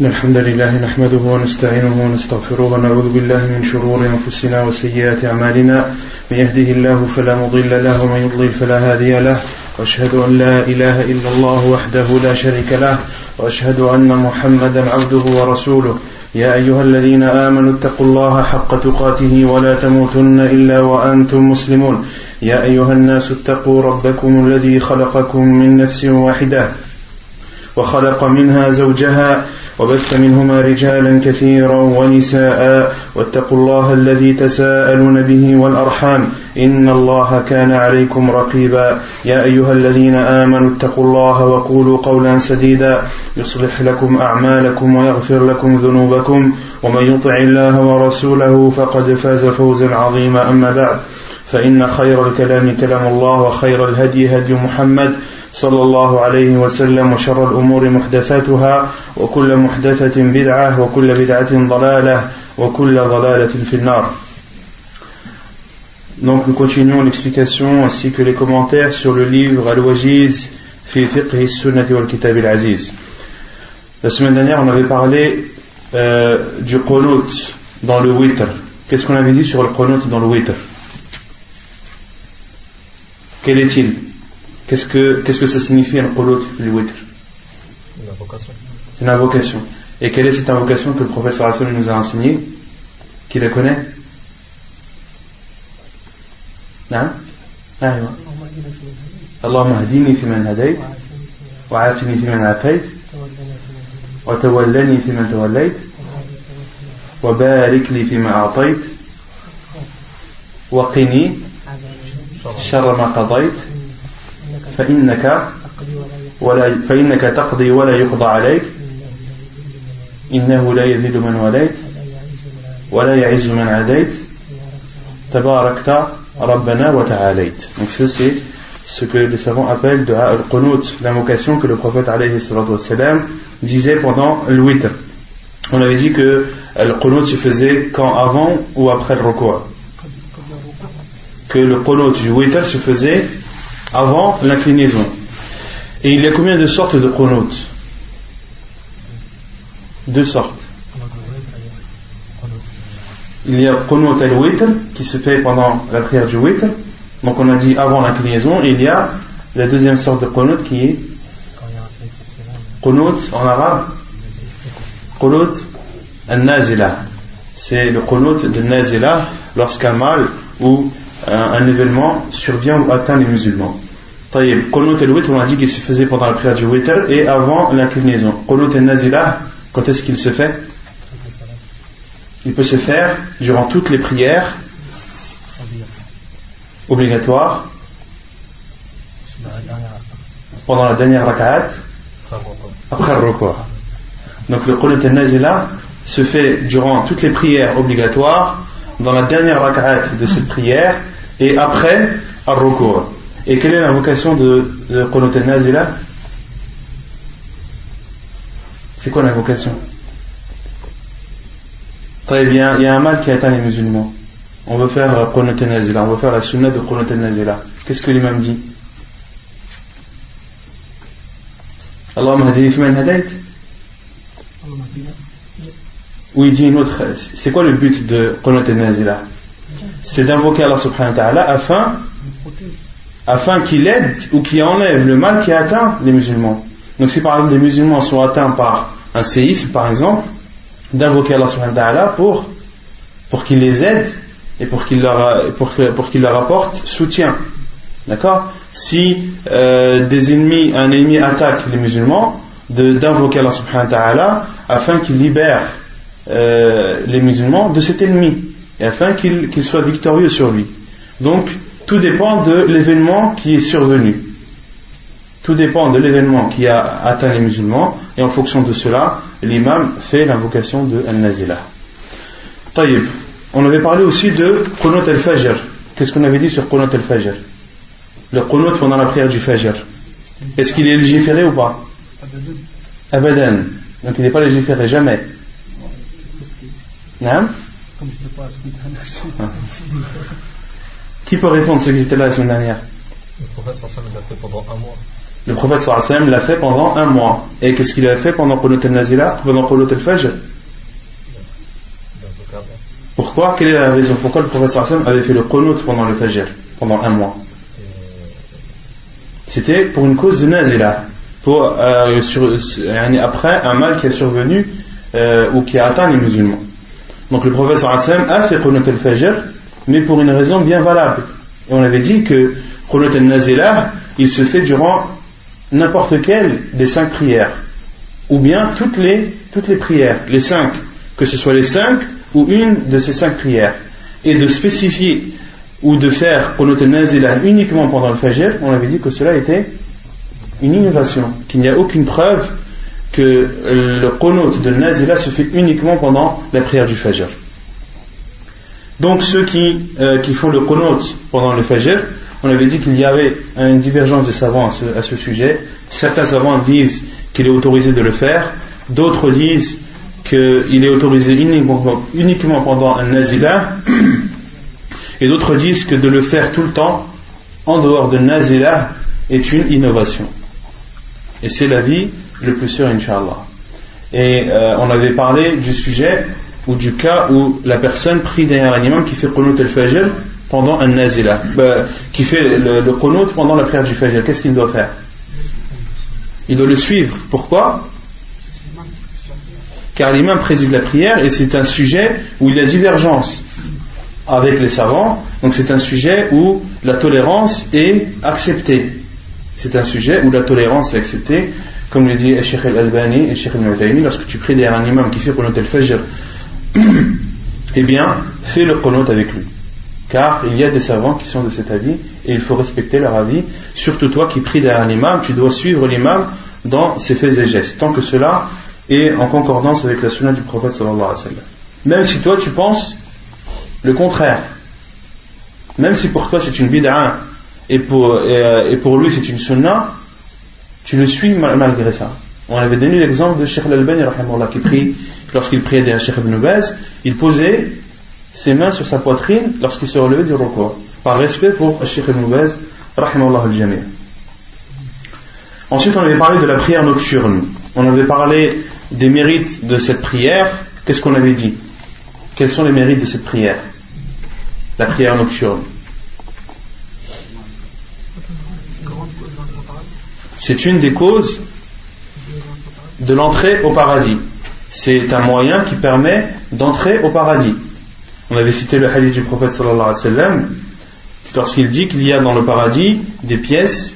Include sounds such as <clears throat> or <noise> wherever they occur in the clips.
إن الحمد لله نحمده ونستعينه ونستغفره ونعوذ بالله من شرور أنفسنا وسيئات أعمالنا. من يهده الله فلا مضل له ومن يضلل فلا هادي له. وأشهد أن لا إله إلا الله وحده لا شريك له. وأشهد أن محمدا عبده ورسوله. يا أيها الذين آمنوا اتقوا الله حق تقاته ولا تموتن إلا وأنتم مسلمون. يا أيها الناس اتقوا ربكم الذي خلقكم من نفس واحدة وخلق منها زوجها وبث منهما رجالا كثيرا ونساء واتقوا الله الذي تساءلون به والأرحام إن الله كان عليكم رقيبا. يا أيها الذين آمنوا اتقوا الله وقولوا قولا سديدا. يصلح لكم أعمالكم ويغفر لكم ذنوبكم. ومن يطع الله ورسوله فقد فاز فوزا عظيما. أما بعد فإن خير الكلام كلام الله وخير الهدي هدي محمد صلى الله عليه وسلم وشر الأمور محدثاتها وكل محدثة بدعة وكل بدعة ضلالة وكل ضلالة في النار Donc nous continuons l'explication ainsi que les commentaires sur le livre Al-Wajiz fi fiqh sunnati wal kitab al-aziz. La semaine dernière on avait parlé euh, du qunut dans le witr. Qu'est-ce qu'on avait dit sur le qunut dans le witr Quel est-il Qu'est-ce que, qu'est-ce que ça signifie un qulut le witr Une invocation. C'est une invocation. Et quelle est cette invocation que le professeur Hassan nous a enseignée Qui la connaît نعم أيوة اللهم اهدني فيمن هديت وعافني فيمن عافيت وتولني فيمن توليت وبارك لي فيما أعطيت وقني شر ما قضيت فإنك ولا فإنك تقضي ولا يقضى عليك إنه لا يزيد من وليت ولا يعز من عاديت تباركت ربنا وتعاليت donc ça c'est ce que les savants appellent de al-qunut l'invocation que le prophète alayhi salatu wassalam disait pendant le witr on avait dit que le qunut se faisait quand avant ou après le recours que le qunut du witr se faisait avant l'inclinaison. Et il y a combien de sortes de qunut Deux sortes. Il y a qunut al-witr qui se fait pendant la prière du witr. Donc on a dit avant l'inclinaison. Et il y a la deuxième sorte de qunut qui est qunut en arabe. Qunut al-nazila. C'est le qunut de nazila lorsqu'un mal ou un, événement survient ou atteint les musulmans. Qunut on a dit qu'il se faisait pendant la prière du Witr et avant l'inclinaison. Quand est-ce qu'il se fait? Il peut se faire durant toutes les prières obligatoires, pendant la dernière raka'at, après le recours. Donc le Qunut al-Nazilah se fait durant toutes les prières obligatoires, dans la dernière raka'at de cette prière et après al-rukur. Et quelle est l'invocation de, de Qunut al-Nazila C'est quoi l'invocation Très bien, il y a un mal qui atteint les musulmans. On veut faire Qunut al-Nazila, on veut faire la sunna de Qunut al-Nazila. Qu'est-ce que l'imam dit? Allahumma hadini fi man hadayt. Ou il dit une autre, c'est quoi le but de Qunut al-Nazila C'est d'invoquer Allah subhanahu wa ta'ala afin, afin qu'il aide ou qu'il enlève le mal qui atteint les musulmans. Donc si par exemple des musulmans sont atteints par un séisme par exemple, d'invoquer Allah subhanahu wa ta'ala pour, pour qu'il les aide et pour qu'il leur, pour, qu'il leur apporte soutien. D'accord? Si euh, des ennemis, un ennemi attaque les musulmans, d'invoquer Allah subhanahu wa ta'ala afin qu'il libère euh, les musulmans de cet ennemi et afin qu'il qu soit victorieux sur lui. Donc, tout dépend de l'événement qui est survenu. Tout dépend de l'événement qui a atteint les musulmans et en fonction de cela, l'imam fait l'invocation de Al-Nazila. Taïb. On avait parlé aussi de Qunut al-Fajr. Qu'est-ce qu'on avait dit sur Qunut al-Fajr? Le Qunut pendant la prière du Fajr. Est-ce qu'il est légiféré ou pas? Abadan. Donc il n'est pas légiféré, jamais. Non Qui peut répondre ceux qui étaient là la semaine dernière? Le prophète sallallahu l'a fait pendant un mois. Le prophète sallam l'a fait pendant un mois. Et qu'est-ce qu'il a fait pendant Qunut al-Nazila, pendant Qunut al-Fajr Pourquoi? Quelle est la raison? Pourquoi le prophète avait fait le Qunut pendant le Fajr, pendant un mois? C'était pour une cause de Nazila, pour, euh, après un mal qui est survenu euh, ou qui a atteint les musulmans. Donc le prophète a fait Qunut al-Fajr, mais pour une raison bien valable. On avait dit que Qunut al-Nazila, il se fait durant n'importe quelle des cinq prières, ou bien toutes les, toutes les prières, les cinq, que ce soit les cinq ou une de ces cinq prières, et de spécifier ou de faire Qunut al-Nazila uniquement pendant le Fajr, on avait dit que cela était une innovation, qu'il n'y a aucune preuve que le Qunut de Nazila se fait uniquement pendant la prière du Fajr. Donc ceux qui, euh, qui font le Qunut pendant le Fajr, on avait dit qu'il y avait une divergence des savants à ce, sujet. Certains savants disent qu'il est autorisé de le faire, d'autres disent qu'il est autorisé uniquement, pendant un nazila, <clears throat> et d'autres disent que de le faire tout le temps, en dehors de nazila, est une innovation. Et c'est l'avis le plus sûr, Inch'Allah. Et euh, on avait parlé du sujet ou du cas où la personne prie derrière un imam qui fait qunut al-fajr pendant un nazila, bah, qui fait le, le pendant la prière du fajr, qu'est-ce qu'il doit faire? Il doit le suivre. Pourquoi? Car l'imam préside la prière et c'est un sujet où il y a divergence avec les savants, donc c'est un sujet où la tolérance est acceptée. C'est un sujet où la tolérance est acceptée, comme le dit Sheikh al-Albani et Sheikh al lorsque tu pries derrière un imam qui fait qunut al-fajr, <coughs> eh bien, fais le qunut avec lui car il y a des savants qui sont de cet avis et il faut respecter leur avis. Surtout toi qui pries derrière un imam, tu dois suivre l'imam dans ses faits et gestes, tant que cela est en concordance avec la sunna du prophète sallallahu alayhi wa sallam. Même si toi tu penses le contraire, même si pour toi c'est une bid'a et pour, pour lui c'est une sunna, tu le suis malgré ça. On avait donné l'exemple de Sheikh al-Albani qui prie, lorsqu'il priait derrière Sheikh ibn il posait ses mains sur sa poitrine lorsqu'il se relevait du recours, par respect pour Sheikh Ibn Baz, al Ensuite, on avait parlé de la prière nocturne. On avait parlé des mérites de cette prière. Qu'est-ce qu'on avait dit? Quels sont les mérites de cette prière? La prière nocturne. C'est une des causes de l'entrée au paradis. C'est un moyen qui permet d'entrer au paradis. On avait cité le hadith du prophète sallallahu lorsqu'il dit qu'il y a dans le paradis des pièces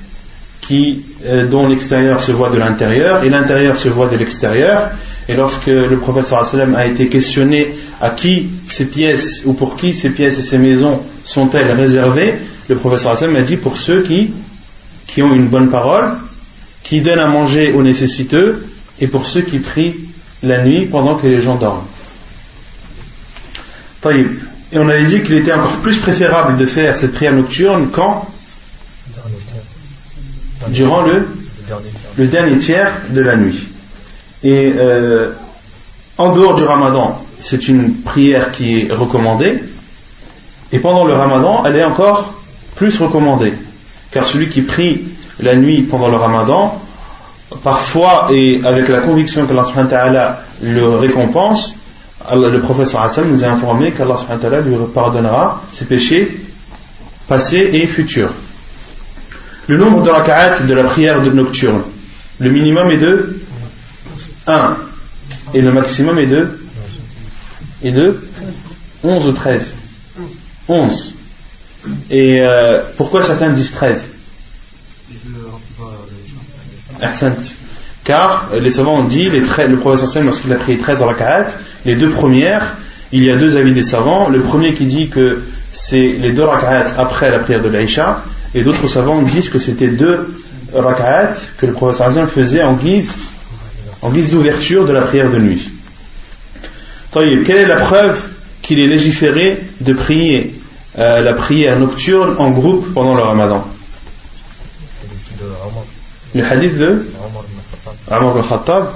qui, euh, dont l'extérieur se voit de l'intérieur et l'intérieur se voit de l'extérieur. Et lorsque le prophète sallallahu a été questionné à qui ces pièces ou pour qui ces pièces et ces maisons sont-elles réservées, le prophète sallallahu a dit pour ceux qui ont une bonne parole, qui donnent à manger aux nécessiteux et pour ceux qui prient la nuit pendant que les gens dorment. Et on avait dit qu'il était encore plus préférable de faire cette prière nocturne quand Durant le, le dernier tiers de la nuit. Et euh, en dehors du ramadan, c'est une prière qui est recommandée. Et pendant le ramadan, elle est encore plus recommandée. Car celui qui prie la nuit pendant le ramadan, parfois et avec la conviction que Allah le récompense, le professeur Hassan nous a informé qu'Allah lui pardonnera ses péchés passés et futurs. Le nombre de raka'at de la prière de nocturne, le minimum est de 1 et le maximum est de est de 11 ou 13 11 et euh, pourquoi certains disent 13 car les savants ont dit, les le professeur lorsqu'il a pris 13 raka'at, les deux premières, il y a deux avis des savants. Le premier qui dit que c'est les deux raka'at après la prière de l'Aïcha, et d'autres savants disent que c'était deux raka'at que le professeur faisait en guise, en guise d'ouverture de la prière de nuit. Quelle est la preuve qu'il est légiféré de prier euh, la prière nocturne en groupe pendant le ramadan? Le hadith de Amr al-Khattab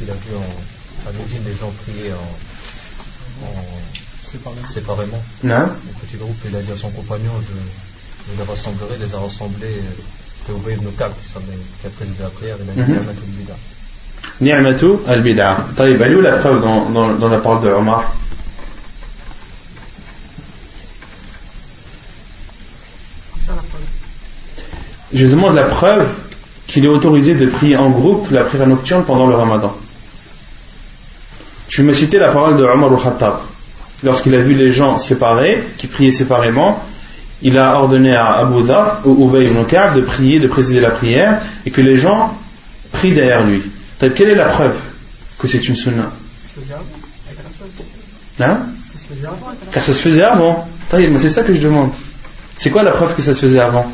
il a vu en, à Médine des gens prier en, en séparément. Non. Un petit groupe, il a dit à son compagnon de il rassemblerait, les a rassemblés. C'était Ubay ibn Ka'b qui, qui a présidé la prière. Il a dit Ni'matul Bida. Ni'matu al-Bid'a. Taïb, elle est où la preuve dans, dans, dans la parole de Omar? Je demande la preuve qu'il est autorisé de prier en groupe la prière nocturne pendant le ramadan. Je vais me citer la parole de Omar al-Khattab. Lorsqu'il a vu les gens séparés, qui priaient séparément, il a ordonné à Abu Dhar ou Ubay ibn de prier, de présider la prière, et que les gens prient derrière lui. Quelle est la preuve que c'est une sunna? Hein? Car ça se faisait avant. C'est ça que je demande. C'est quoi la preuve que ça se faisait avant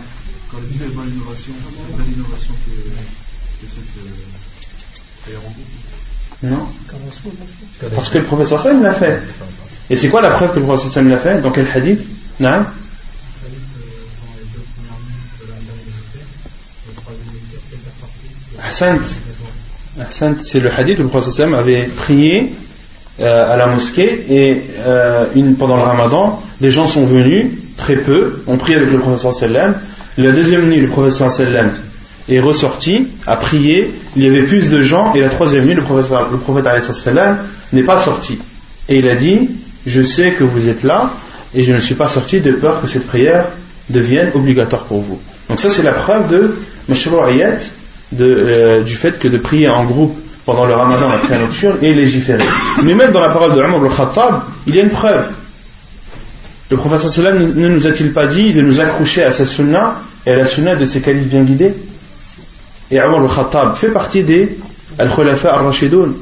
Quand il dit l'innovation, l'innovation que, que cette euh, Non. Parce que le professeur Sam l'a fait. Et c'est quoi la preuve que le professeur Sam l'a fait Dans quel hadith? Non Hassan, c'est le hadith où le prophète avait prié euh, à la mosquée et euh, une, pendant le ramadan, les gens sont venus, très peu, ont prié avec le professeur sallam. La deuxième nuit, le professeur sallam est ressorti, a prié, il y avait plus de gens, et la troisième nuit, le prophète, le prophète n'est pas sorti. Et il a dit, je sais que vous êtes là, et je ne suis pas sorti de peur que cette prière devienne obligatoire pour vous. Donc ça c'est la preuve de de, euh, du fait que de prier en groupe pendant le ramadan, la prière nocturne, est légiféré. Mais même dans la parole de Umar al-Khattab, il y a une preuve. Le professeur sallam ne nous a-t-il pas dit de nous accrocher à sa sunna et à la sunna de ses califes bien guidés Et Umar al-Khattab fait partie des al-Khulafa al-Rashidoun.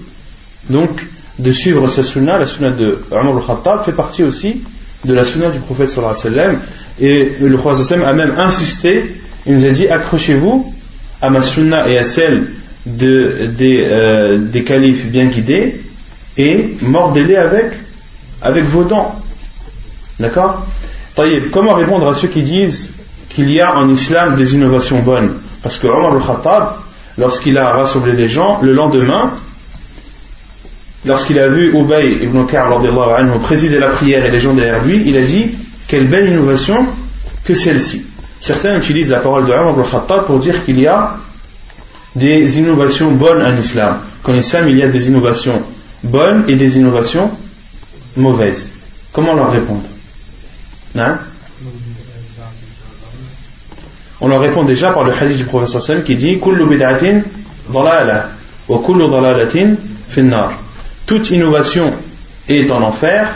Donc, de suivre sa sunna, la sunna de Umar al-Khattab fait partie aussi de la sunna du prophète sallallahu alayhi wa sallam. Et le prophète a même insisté, il nous a dit accrochez-vous à ma sunna et à celle de, des, euh, des califes bien guidés et mordez-les avec, avec vos dents. D'accord? Comment répondre à ceux qui disent qu'il y a en islam des innovations bonnes? Parce que Omar al-Khattab, lorsqu'il a rassemblé les gens, le lendemain, lorsqu'il a vu Ubay ibn Ka'b présider la prière et les gens derrière lui, il a dit Quelle belle innovation que celle-ci. Certains utilisent la parole de Omar al-Khattab pour dire qu'il y a des innovations bonnes en islam. Qu'en islam, il y a des innovations bonnes et des innovations mauvaises. Comment leur répondre? Hein? On leur répond déjà par le hadith du professeur sallam qui dit Kullu bid'atin dhalala wa kullu dhalalatin finnar. Toute innovation est en enfer,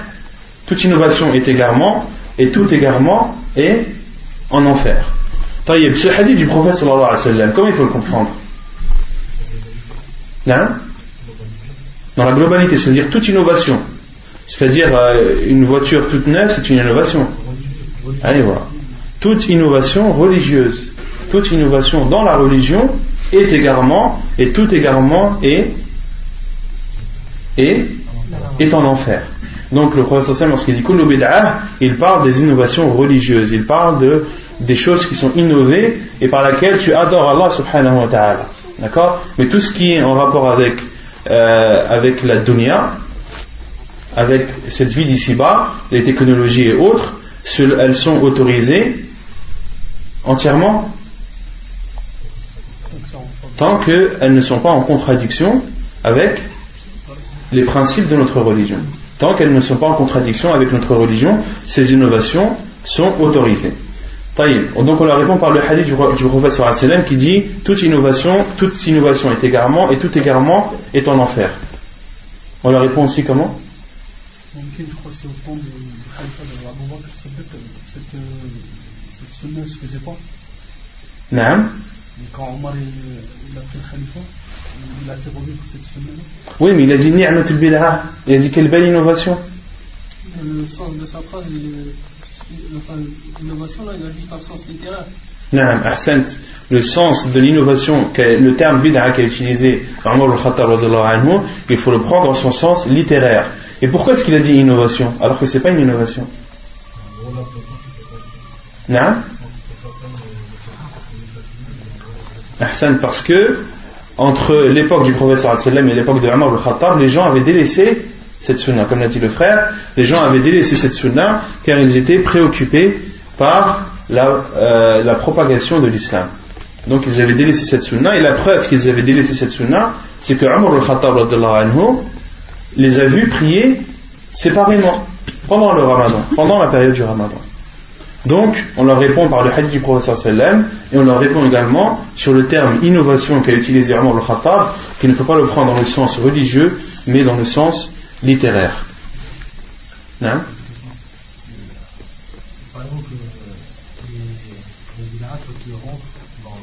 toute innovation est égarement, et tout égarement est en enfer. Taïeb, ce hadith du prophète sallallahu comment il faut le comprendre? Hein? Dans la globalité, c'est-à-dire toute innovation. C'est-à-dire euh, une voiture toute neuve, c'est une innovation. Allez voir. Toute innovation religieuse, toute innovation dans la religion est également, et tout également est, est, est en enfer. Donc le prophète sallam, lorsqu'il dit kullu bid'ah, il parle des innovations religieuses, il parle de, des choses qui sont innovées et par laquelle tu adores Allah subhanahu wa ta'ala. D'accord? Mais tout ce qui est en rapport avec, euh, avec la dunya, avec cette vie d'ici-bas, les technologies et autres, elles sont autorisées entièrement tant qu'elles ne sont pas en contradiction avec les principes de notre religion. Tant qu'elles ne sont pas en contradiction avec notre religion, ces innovations sont autorisées. Donc on leur répond par le hadith du, du prophète qui dit toute innovation, toute innovation est égarement et tout égarement est en enfer. On leur répond aussi comment? Sunna ne se faisait pas? Non. Quand Omar il a fait le Khalifa, il a fait revivre cette sunna. Oui, mais il a dit Ni'matul bid'a. Il a dit quelle belle innovation. Le sens de sa phrase, l'innovation là, il a juste un sens littéraire. Non, le sens de l'innovation, le terme bid'a qu'a utilisé Omar al-Khattab, il faut le prendre dans son sens littéraire. Et pourquoi est-ce qu'il a dit innovation alors que ce n'est pas une innovation? Non parce que entre l'époque du professeur et l'époque de Omar al-Khattab, les gens avaient délaissé cette sunna. Comme l'a dit le frère, les gens avaient délaissé cette sunna car ils étaient préoccupés par la, euh, propagation de l'islam. Donc ils avaient délaissé cette sunna, et la preuve qu'ils avaient délaissé cette sunna, c'est que Umar al-Khattab les a vus prier séparément pendant le ramadan, pendant la période du ramadan. Donc, on leur répond par le hadith du professeur sallam et on leur répond également sur le terme innovation qu'a utilisé Umar al-Khattab, qu'il ne faut pas le prendre dans le sens religieux, mais dans le sens littéraire. Hein par exemple, les, les miracles qui rentrent dans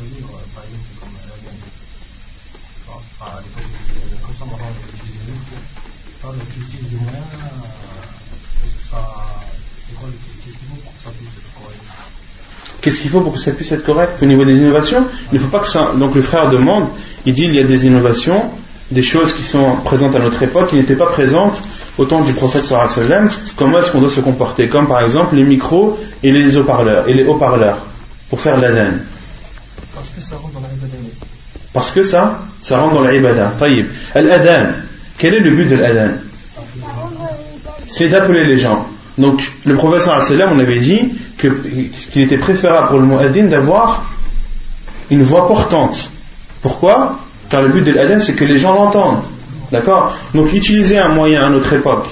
le livre, par exemple, comme la enfin, à l'époque, comme ça, maintenant, on utilise les mots, par exemple, utilise des moyens, est-ce que ça, c'est quoi, qu'est-ce qu'il faut pour que ça puisse être correct Qu'est-ce qu'il faut pour que ça puisse être correct au niveau des innovations? Il ne faut pas que ça. Donc le frère demande, il dit il y a des innovations, des choses qui sont présentes à notre époque qui n'étaient pas présentes au temps du prophète sallam, comment est-ce qu'on doit se comporter? Comme par exemple les micros et les haut-parleurs, et les haut-parleurs, pour faire l'adhan. Parce que ça rentre dans l'ibada. Parce que ça, ça rentre dans l'ibada. Taïb. Al-adhan, quel est le but de l'adhan C'est d'appeler les gens. Donc, le prophète sallam, on avait dit qu'il était préférable pour le muaddin d'avoir une voix portante. Pourquoi? Car le but de l'adhan, c'est que les gens l'entendent. D'accord? Donc utiliser un moyen à notre époque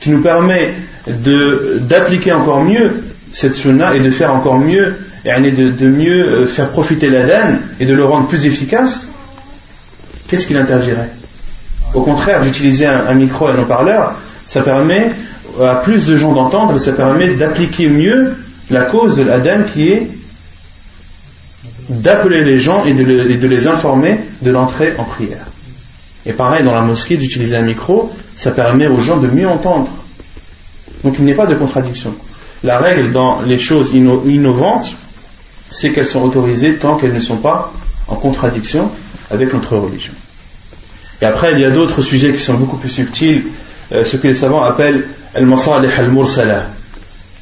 qui nous permet d'appliquer encore mieux cette sunna et de faire encore mieux, et de, de mieux euh, faire profiter l'adhan et de le rendre plus efficace, qu'est-ce qu'il interdirait? Au contraire, d'utiliser un, micro et un haut-parleur, ça permet à plus de gens d'entendre ça permet d'appliquer mieux la cause de l'adhan qui est d'appeler les gens et de, les informer de l'entrée en prière. Et pareil, dans la mosquée, d'utiliser un micro, ça permet aux gens de mieux entendre. Donc il n'y a pas de contradiction. La règle dans les choses innovantes, c'est qu'elles sont autorisées tant qu'elles ne sont pas en contradiction avec notre religion. Et après, il y a d'autres sujets qui sont beaucoup plus subtils, euh, ce que les savants appellent al-masalih al-mursala.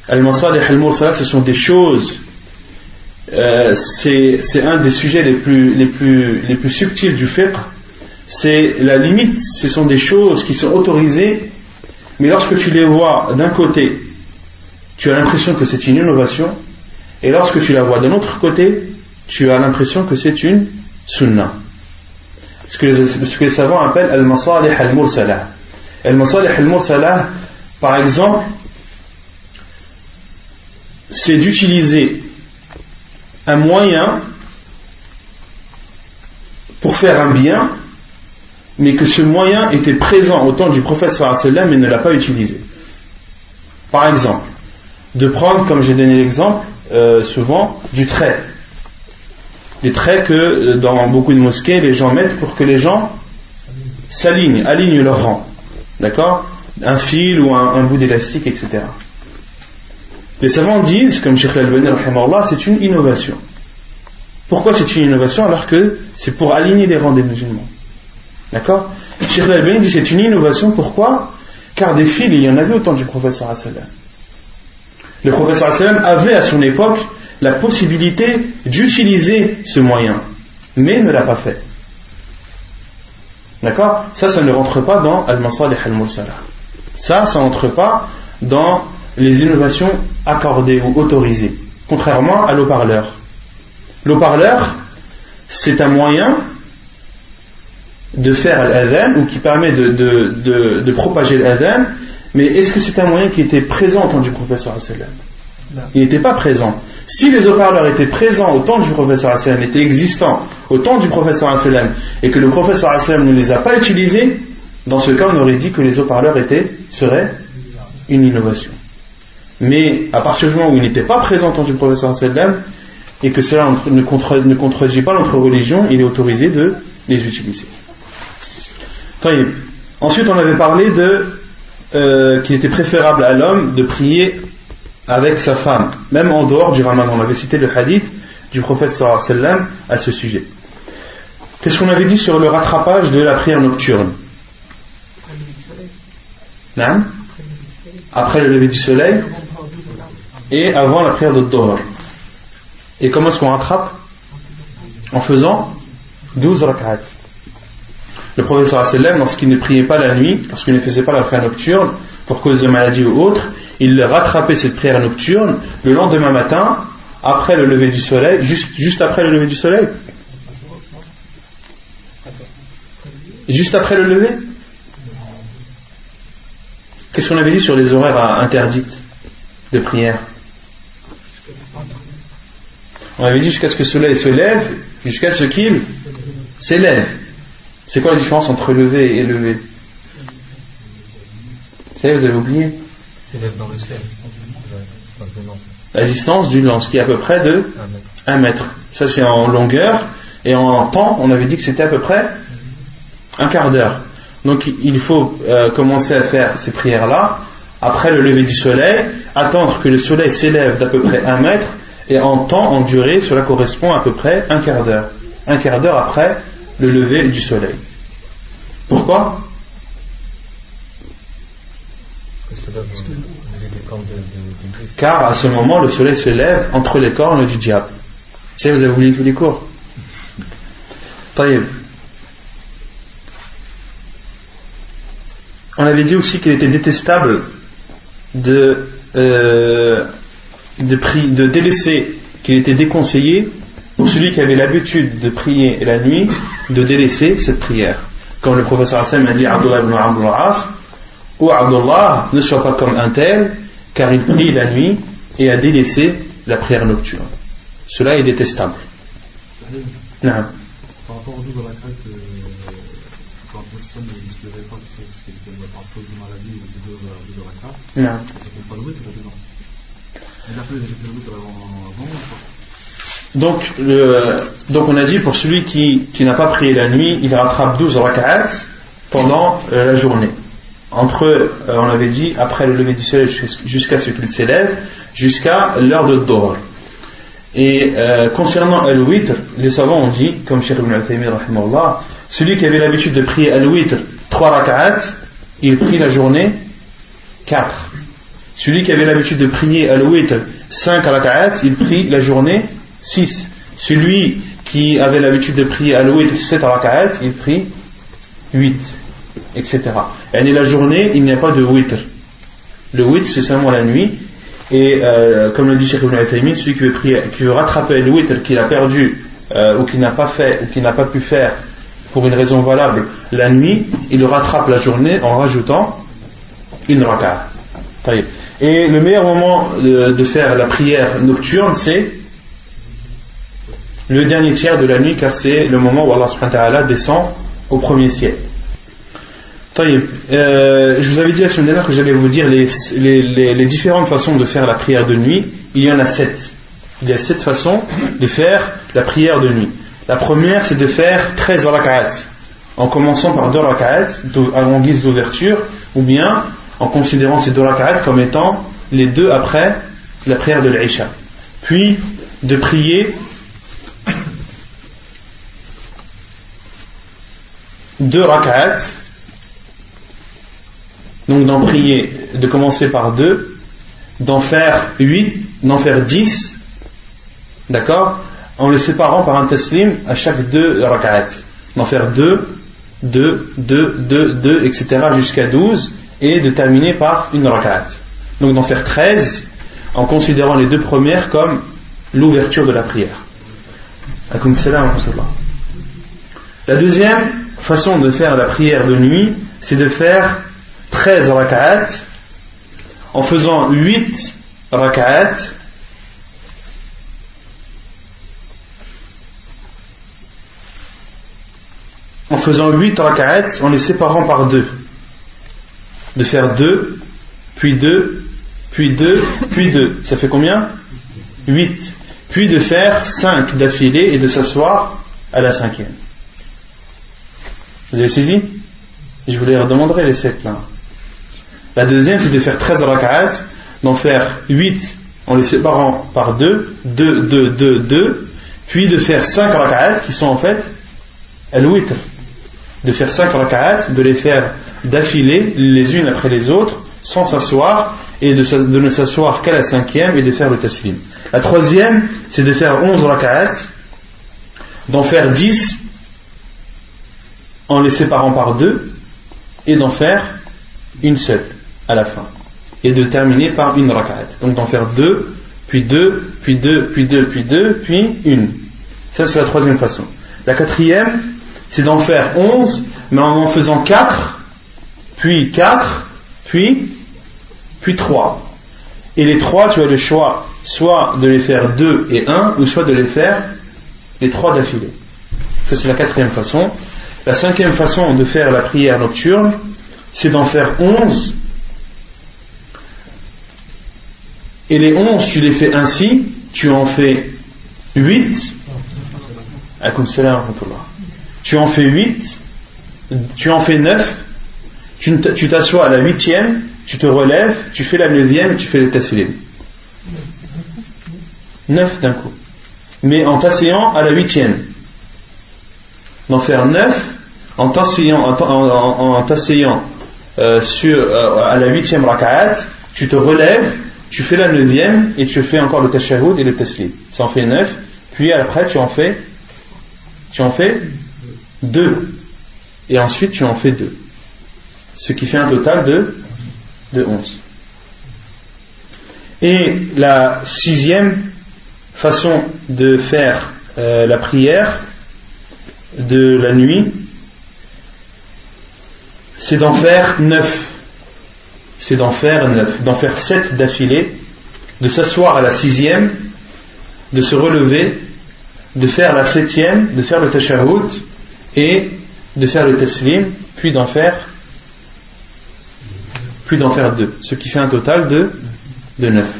Al-masalih al-mursala, ce sont des choses euh, c'est un des sujets les plus, les plus, les plus subtils du fiqh. C'est la limite, ce sont des choses qui sont autorisées, mais lorsque tu les vois d'un côté, tu as l'impression que c'est une innovation, et lorsque tu la vois d'un autre côté, tu as l'impression que c'est une sunnah. Ce que, les, ce que les savants appellent al-masalih al-mursalah. Al-masalih par exemple, c'est d'utiliser un moyen pour faire un bien, mais que ce moyen était présent au temps du prophète sallam et ne l'a pas utilisé. Par exemple, de prendre, comme j'ai donné l'exemple, euh, souvent, du trait. Des traits que euh, dans beaucoup de mosquées, les gens mettent pour que les gens s'alignent, alignent leur rang. D'accord? Un fil ou un, bout d'élastique, etc. Les savants disent, comme Sheikh Al-Bani, c'est une innovation. Pourquoi c'est une innovation alors que c'est pour aligner les rangs des musulmans? D'accord? Sheikh Al-Bani dit c'est une innovation, pourquoi? Car des fils, il y en avait au temps du prophète Le prophète avait à son époque la possibilité d'utiliser ce moyen, mais ne l'a pas fait. D'accord? Ça, ça ne rentre pas dans Al-Masalih al-Mursala. Ça, ça n'entre pas dans les innovations accordées ou autorisées, contrairement à l'eau-parleur. L'eau-parleur, c'est un moyen de faire l'adhan ou qui permet de, propager l'adhan, mais est-ce que c'est un moyen qui était présent au temps du professeur Il n'était pas présent. Si les haut-parleurs étaient présents au temps du professeur sallam, étaient existants au temps du professeur sallam, et que le professeur sallam ne les a pas utilisés, dans ce cas, on aurait dit que les haut-parleurs seraient une innovation. Mais à partir du moment où il n'était pas présent dans du professeur sallam et que cela ne, contredit pas notre religion, il est autorisé de les utiliser. Ensuite, on avait parlé de euh, qu'il était préférable à l'homme de prier avec sa femme, même en dehors du ramadan. On avait cité le hadith du prophète sallam à ce sujet. Qu'est-ce qu'on avait dit sur le rattrapage de la prière nocturne? Après le lever du soleil et avant la prière de Dohr. Et comment est-ce qu'on rattrape? En faisant 12 rak'at. Le professeur sallam, lorsqu'il ne priait pas la nuit, lorsqu'il ne faisait pas la prière nocturne, pour cause de maladie ou autre, il rattrapait cette prière nocturne le lendemain matin, après le lever du soleil, juste, juste après le lever du soleil. Juste après le lever? Qu'est-ce qu'on avait dit sur les horaires interdites de prière? On avait dit jusqu'à ce que le soleil se lève, jusqu'à ce qu'il s'élève. C'est quoi la différence entre lever et lever? Vous avez oublié? S'élève dans le ciel. La distance du lance, qui est à peu près de 1 mètre. Ça, c'est en longueur. Et en temps, on avait dit que c'était à peu près un quart d'heure. Donc, il faut euh, commencer à faire ces prières-là après le lever du soleil, attendre que le soleil s'élève d'à peu près un mètre, et en temps, en durée, cela correspond à peu près un quart d'heure. Un quart d'heure après le lever du soleil. Pourquoi? Car à ce moment, le soleil se lève entre les cornes du diable. Ça, vous avez oublié tous les cours. On avait dit aussi qu'il était détestable de, euh, de, de délaisser, qu'il était déconseillé pour celui qui avait l'habitude de prier la nuit, de délaisser cette prière. Comme le professeur Hassan a dit à Abdullah ibn As, ou Abdullah ne soit pas comme un tel, car il prie la nuit et a délaissé la prière nocturne. Cela est détestable. Non. Par rapport au double rakat, euh, quand le système ne se levait pas, parce qu'il était par cause de maladie, il faisait deux rakat, non. ça ne fait pas le witr dedans. Il a fait le witr avant donc, le, donc on a dit pour celui qui, qui n'a pas prié la nuit, il rattrape 12 rak'at pendant euh, la journée entre, euh, on avait dit, après le lever du soleil jusqu'à ce qu'il s'élève, jusqu'à l'heure de Dor. Et euh, concernant Al-Witr, les savants ont dit, comme Cheikh Ibn Al-Taymiyyah, celui qui avait l'habitude de prier Al-Witr 3 rak'at, il prie la journée 4. Celui qui avait l'habitude de prier Al-Witr 5 rak'at, il prie la journée 6. Celui qui avait l'habitude de prier Al-Witr 7 rak'at, il prie 8 etc. Et la journée, il n'y a pas de witr. Le witr, c'est seulement la nuit. Et euh, comme le dit Cheikh Ibn celui qui veut, rattraper le witr qu'il a perdu euh, ou qu'il n'a pas fait ou qu'il n'a pas pu faire pour une raison valable la nuit, il le rattrape la journée en rajoutant une raka. Et le meilleur moment de, de faire la prière nocturne, c'est le dernier tiers de la nuit, car c'est le moment où Allah subhanahu wa descend au premier ciel. Euh, je vous avais dit la semaine dernière que j'allais vous dire les, différentes façons de faire la prière de nuit. Il y en a sept. Il y a sept façons de faire la prière de nuit. La première, c'est de faire 13 rak'at, en commençant par deux rak'at en guise d'ouverture, ou bien en considérant ces deux rak'at comme étant les deux après la prière de l'Isha. Puis de prier deux rak'at donc d'en prier, de commencer par deux, d'en faire huit, d'en faire dix, d'accord En les séparant par un taslim à chaque deux rak'at. D'en faire deux, deux, deux, deux, deux, etc. jusqu'à douze, et de terminer par une rak'at. Donc d'en faire treize, en considérant les deux premières comme l'ouverture de la prière. La deuxième façon de faire la prière de nuit, c'est de faire 13 rak'at en faisant 8 rak'at en faisant 8 rak'at en les séparant par deux. De faire 2 puis 2 puis 2 puis 2 ça fait combien? 8 puis de faire 5 d'affilée et de s'asseoir à la cinquième. Vous avez saisi? Je vous les redemanderai les 7 là la deuxième, c'est de faire 13 rak'at, d'en faire 8 en les séparant par 2, 2, 2, 2, 2, puis de faire 5 rak'at qui sont en fait al-witr. De faire 5 rak'at, de les faire d'affilée les unes après les autres, sans s'asseoir, et de, de ne s'asseoir qu'à la cinquième et de faire le taslim. La troisième, c'est de faire 11 rak'at, d'en faire 10 en les séparant par 2, et d'en faire une seule à la fin. et de terminer par une rak'at. Donc d'en faire deux, puis deux, puis deux, puis deux, puis deux, puis une. Ça c'est la troisième façon. La quatrième, c'est d'en faire onze, mais en en faisant quatre, puis quatre, puis, puis trois. Et les trois, tu as le choix soit de les faire deux et un, ou soit de les faire les trois d'affilée. Ça c'est la quatrième façon. La cinquième façon de faire la prière nocturne, c'est d'en faire onze. Et les onze, tu les fais ainsi, tu en fais huit. Tu en fais huit, tu en fais neuf, tu t'assois à la huitième, tu te relèves, tu fais la neuvième et tu fais le taslim. Neuf d'un coup. Mais en t'asseyant à la huitième. D'en faire neuf en t'asseyant, euh, euh, à la huitième raka'at, tu te relèves, tu fais la neuvième et tu fais encore le tashahhud et le taslim. Ça en fait neuf. Puis après tu en fais, deux. Et ensuite tu en fais deux ce qui fait un total de, 11. Et la sixième façon de faire euh, la prière de la nuit, c'est d'en faire neuf. C'est d'en faire neuf, d'en faire sept d'affilée, de s'asseoir à la sixième, de se relever, de faire la septième, de faire le tashahhud et de faire le taslim, puis d'en faire puis d'en faire deux, ce qui fait un total de, neuf.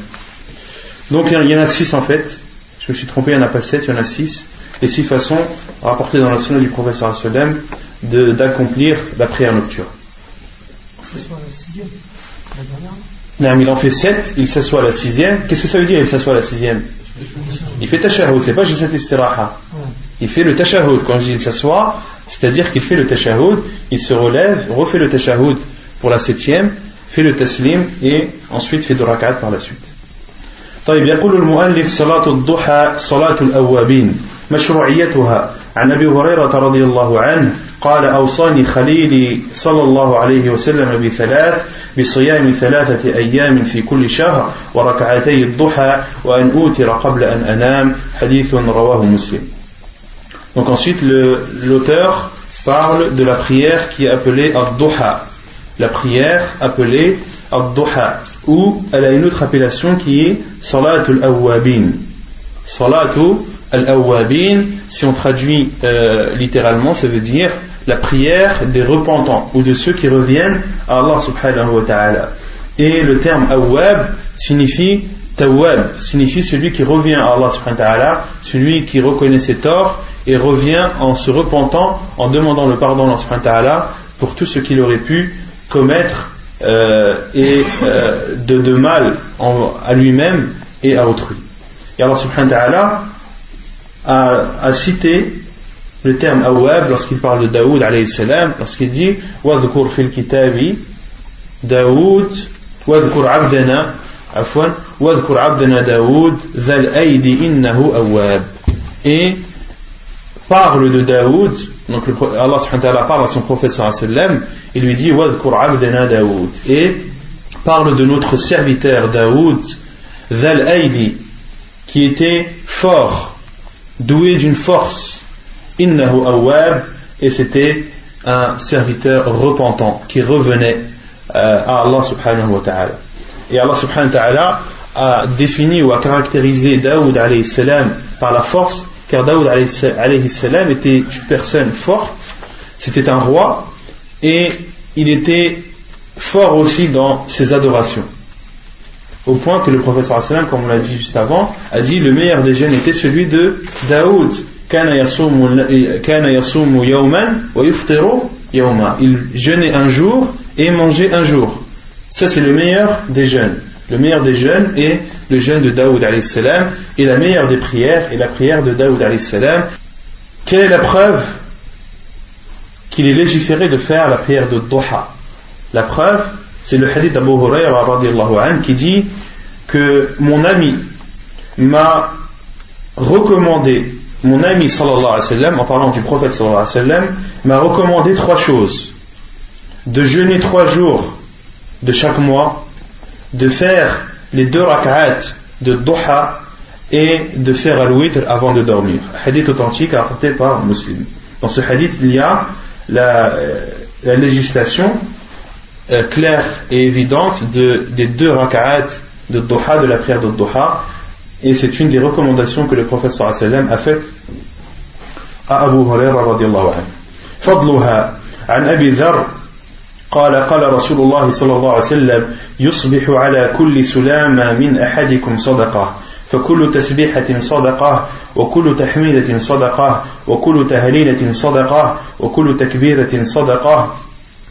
Donc il y en a six en fait, je me suis trompé, il n'y en a pas sept, il y en a six, les six façons rapportées dans la sunna du professeur sallam d'accomplir la prière nocturne. Non, il en fait sept, il s'assoit à la sixième. Qu'est-ce que ça veut dire, il s'assoit à la sixième Il fait tashahhud, c'est pas juste cette istiraha. Il fait le tashahhud. Quand je dis il s'assoit, c'est-à-dire qu'il fait le tashahhud, il se relève, refait le tashahhud pour la septième, fait le taslim et ensuite fait deux rak'at par la suite. طيب يقول المؤلف صلاة الضحى صلاة الأوابين مشروعيتها عن أبي هريرة رضي الله عنه قال أوصاني خليلي صلى الله عليه وسلم بثلاث بصيام ثلاثة أيام في كل شهر وركعتي الضحى وأن أوتر قبل أن أنام حديث رواه مسلم Donc ensuite l'auteur parle de la prière qui est appelée Ad-Duha la prière appelée Ad-Duha, ou elle a une autre appellation qui est Salatul Awwabin. Salatul Al-Awwabin, si on traduit euh, littéralement, ça veut dire la prière des repentants ou de ceux qui reviennent à Allah subhanahu wa ta'ala. Et le terme Awwab signifie Tawwab, signifie celui qui revient à Allah subhanahu wa ta'ala, celui qui reconnaît ses torts et revient en se repentant, en demandant le pardon à Allah subhanahu wa ta'ala pour tout ce qu'il aurait pu commettre euh, et euh, de, mal à lui-même et à autrui. Et Allah subhanahu wa ta'ala a, cité le terme awab lorsqu'il parle de Daoud alayhi salam, lorsqu'il dit Wadkur fil kitabi Daoud Wadkur abdana afwan Wadkur abdana Daoud Zal aidi innahu awab et parle de Daoud donc Allah subhanahu wa parle à son prophète sallam il lui dit Daoud. Et parle de notre serviteur Daoud Zal Aidi qui était fort doué d'une force innahu awwab et c'était un serviteur repentant qui revenait euh, à Allah subhanahu wa ta'ala et Allah subhanahu ta'ala a défini ou a caractérisé Daoud alayhi salam par la force car Daoud salam était une personne forte, c'était un roi, et il était fort aussi dans ses adorations. Au point que le professeur comme on l'a dit juste avant, a dit le meilleur des jeunes était celui de Daoud. Il jeûnait un jour et mangeait un jour. Ça c'est le meilleur des jeunes. Le meilleur des jeûnes est le jeûne de Daoud salam et la meilleure des prières est la prière de Daoud salam. Quelle est la preuve qu'il est légiféré de faire la prière de Doha La preuve, c'est le hadith d'Abu Hurairah qui dit que mon ami m'a recommandé, mon ami sallallahu alayhi wa sallam, en parlant du prophète sallallahu alayhi wa m'a recommandé trois choses. De jeûner trois jours de chaque mois, de faire les deux rak'at de Doha et de faire al-witr avant de dormir. Hadith authentique apporté par Muslim. Dans ce hadith, il y a la, euh, législation euh, claire et évidente de, des deux rak'at de Doha, de la prière de Doha, et c'est une des recommandations que le prophète sallam a faites à Abu Hurairah radiallahu anhu. فضلها عن أبي ذر قال قال رسول الله صلى الله عليه وسلم يصبح على كل سلامة من أحدكم صدقة فكل تسبيحة صدقة وكل تحميدة صدقة وكل تهليلة صدقة وكل تكبيرة صدقة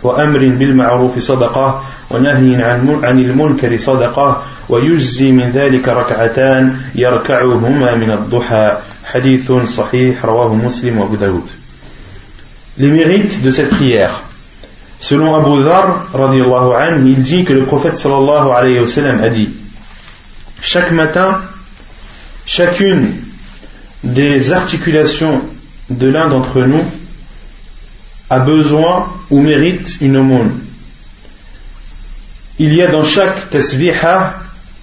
وأمر بالمعروف صدقة ونهي عن عن المنكر صدقة ويجزي من ذلك ركعتان يركعهما من الضحى حديث صحيح رواه مسلم وابو داود Les mérites de cette prière. Selon Abu Dhar, anhu, il dit que le prophète sallallahu alayhi wa sallam a dit Chaque matin, chacune des articulations de l'un d'entre nous a besoin ou mérite une aumône. Il y a dans chaque tasbiha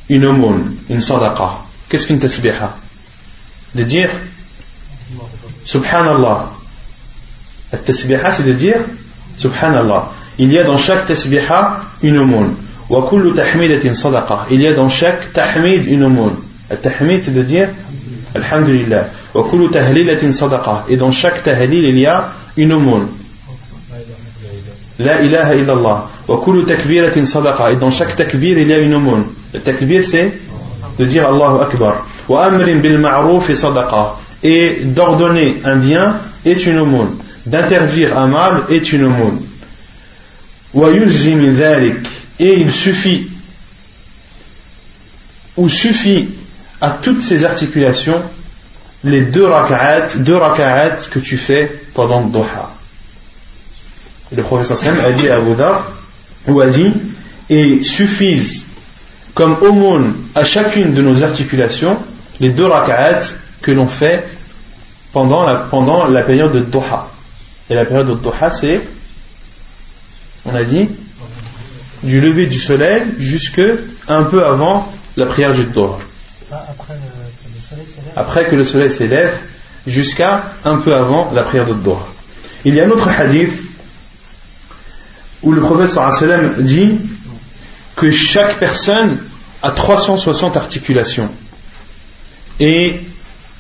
une aumône, une sadaqa. Qu'est-ce qu'une tasbiha De dire Subhanallah. La tasbiha, c'est de dire Subhanallah. Il y a dans chaque tasbiha une aumône. Wa kullu tahmidatin sadaqa. Il y a dans chaque tahmid une aumône. Le tahmid, c'est de dire Alhamdulillah. Wa kullu tahlilatin sadaqa. Et dans chaque tahlil, il y a une aumône. La ilaha illallah. Et dans chaque takbir, il y a une aumône. Le takbir, c'est de dire Allahu Akbar. Et d'ordonner un bien est une aumône. D'interdire un mal est une aumône. Et il suffit ou suffit à toutes ces articulations les deux raka'at, que tu fais pendant le duha le professeur Sam a dit à Abu ou a dit, et suffisent comme aumône à chacune de nos articulations les deux raka'at que l'on fait pendant la, pendant la période de Doha. Et la période de Doha, c'est, on a dit, du lever du soleil jusque un peu avant la prière du Doha. Après que le soleil s'élève jusqu'à un peu avant la prière de Doha. Il y a un autre hadith où le prophète dit que chaque personne a 360 articulations et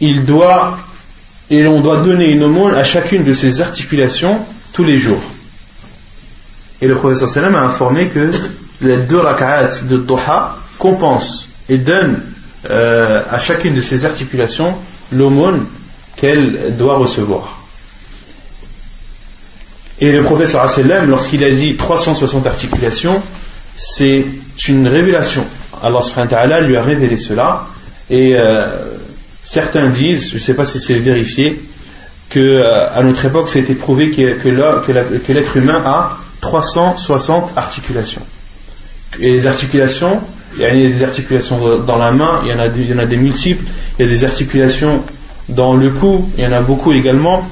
il doit et on doit donner une aumône à chacune de ces articulations tous les jours. Et le prophète sallam a informé que les deux rak'at de Doha compensent et donnent euh, à chacune de ces articulations l'aumône qu'elle doit recevoir. Et le professeur sallam, lorsqu'il a dit 360 articulations, c'est une révélation. Allah subhanahu wa ta'ala lui a révélé cela. Et euh, certains disent, je ne sais pas si c'est vérifié, que euh, à notre époque, ça a été prouvé que, l'être humain a 360 articulations. Et les articulations, il y a des articulations dans la main, il y il y en a des multiples, il y a des articulations dans le cou, il y en a beaucoup également.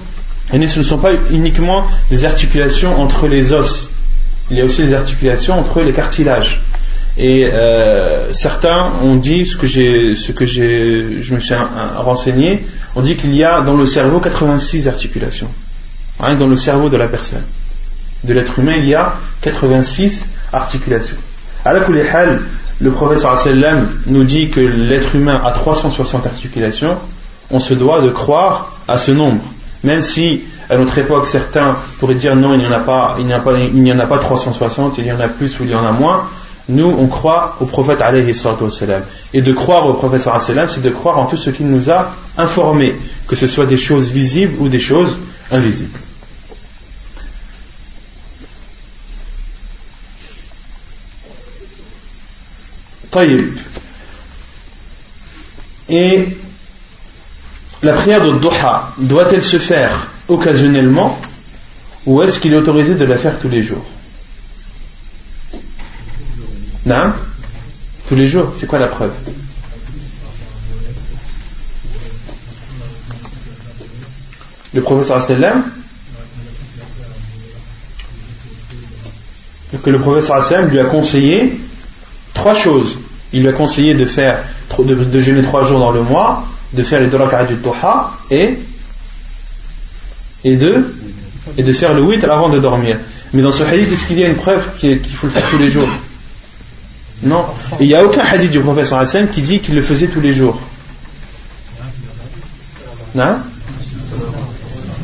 Et ce ne sont pas uniquement des articulations entre les os, il y a aussi des articulations entre les cartilages. Et euh, certains ont dit, ce que, je me suis renseigné, on dit qu'il y a dans le cerveau 86 articulations. Hein, dans le cerveau de la personne. De l'être humain, il y a 86 articulations. À la le professeur sallam nous dit que l'être humain a 360 articulations. On se doit de croire à ce nombre. Même si à notre époque certains pourraient dire non, il n'y en a pas, il n'y en a pas 360, il y en a plus ou il y en a moins. Nous, on croit au prophète alayhi Et de croire au prophète c'est de croire en tout ce qu'il nous a informé, que ce soit des choses visibles ou des choses invisibles. Et la prière de Doha doit-elle se faire occasionnellement ou est-ce qu'il est autorisé de la faire tous les jours? Non Tous les jours, c'est quoi la preuve? Le professeur le professeur lui a conseillé trois choses. Il lui a conseillé de faire de, jeûner trois jours dans le mois, de faire les deux du Toha et et de et de faire le witr avant de dormir. Mais dans ce hadith, est-ce qu'il y a une preuve qu'il faut le faire tous les jours? Non. il n'y a aucun hadith du professeur Hassan qui dit qu'il le faisait tous les jours. Non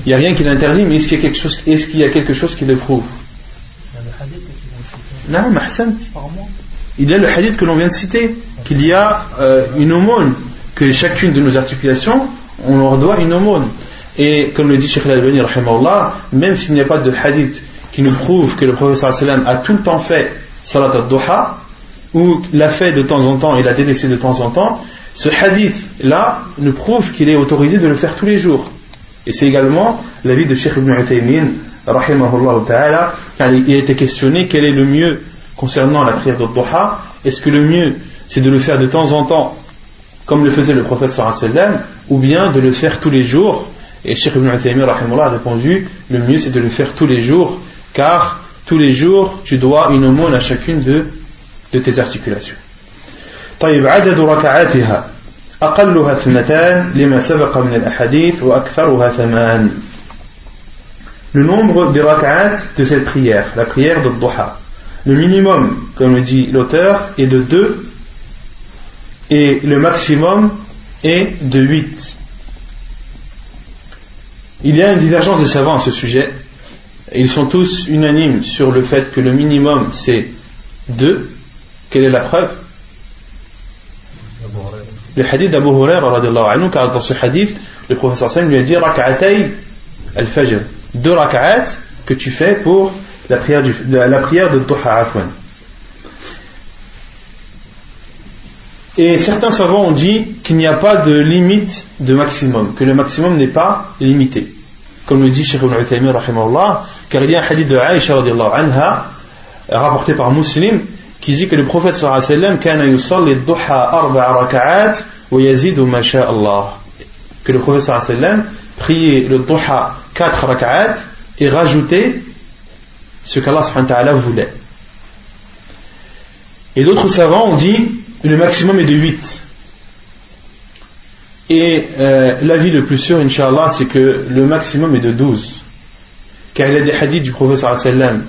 Il n'y a rien qui l'interdit, mais est-ce qu'il y a quelque chose, est-ce qu'il y a quelque chose qui le prouve? Non, Hassan. Il y a le hadith que l'on vient de citer, qu'il y a euh, une aumône, que chacune de nos articulations, on leur doit une aumône. Et comme le dit Sheikh Al-Albani, même s'il n'y a pas de hadith qui nous prouve que le professeur a tout le temps fait salat al-duha, ou l'a fait de temps en temps et l'a délaissé de temps en temps, ce hadith-là nous prouve qu'il est autorisé de le faire tous les jours. Et c'est également l'avis de Sheikh Ibn Uthaymin, ta'ala, il a été questionné quel est le mieux concernant la prière de duha. Est-ce que le mieux c'est de le faire de temps en temps, comme le faisait le prophète sallam, ou bien de le faire tous les jours Et Sheikh Ibn Uthaymin a répondu le mieux c'est de le faire tous les jours, car tous les jours tu dois une aumône à chacune de, de tes articulations. طيب عدد ركعاتها أقلها اثنتان لما سبق من الأحاديث وأكثرها ثمان Le nombre des rak'at de cette prière, la prière de Duha. Le minimum, comme le dit l'auteur, est de 2 et le maximum est de 8. Il y a une divergence des savants à ce sujet. Ils sont tous unanimes sur le fait que le minimum c'est 2. Quelle est la preuve? Le hadith d'Abu Huraira, car dans ce hadith, le professeur Sam lui a dit Rak'atay al-Fajr. Deux rak'at que tu fais pour la prière, du, la, prière de Duha Afwan. Et certains savants ont dit qu'il n'y a pas de limite de maximum, que le maximum n'est pas limité. Comme le dit Sheikh Ibn Uthaymin, car il y a un hadith de Aisha anha, rapporté par Muslim, qui dit que le prophète sallallahu alayhi wa sallam que le prophète sallallahu alayhi wa sallam priait le duha 4 raka'at et rajoutait ce qu'Allah subhanahu wa ta'ala voulait et d'autres savants ont dit le maximum est de 8 et euh, l'avis le plus sûr inshallah c'est que le maximum est de 12 car il y a des hadiths du sallam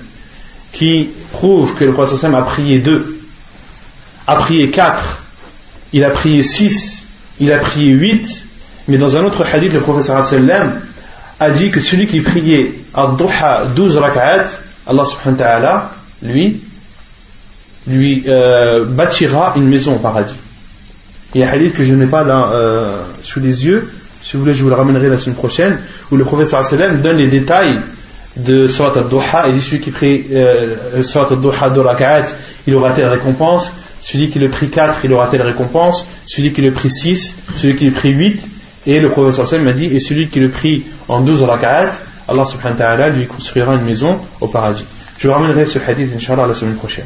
qui prouve que le prophète a prié deux, a prié quatre, il a prié six, il a prié huit, mais dans un autre hadith, le prophète a dit que celui qui priait à duha 12 rak'at, Allah subhanahu wa ta'ala, lui, lui euh, bâtira une maison au paradis. Il y a un hadith que je n'ai pas euh, sous les yeux, si vous voulez, je vous le ramènerai la semaine prochaine, où le prophète donne les détails de Surat al-Duha, il dit celui qui prie euh, Surat al-Duha de il aura telle récompense, celui qui le prie 4, il aura telle récompense, celui qui le prie 6, celui qui le prie 8, et le prophète sallam m'a dit, et celui qui le prie en 12 rak'at, Allah subhanahu wa ta'ala lui construira une maison au paradis. Je vous ramènerai ce hadith, inshallah, la semaine prochaine.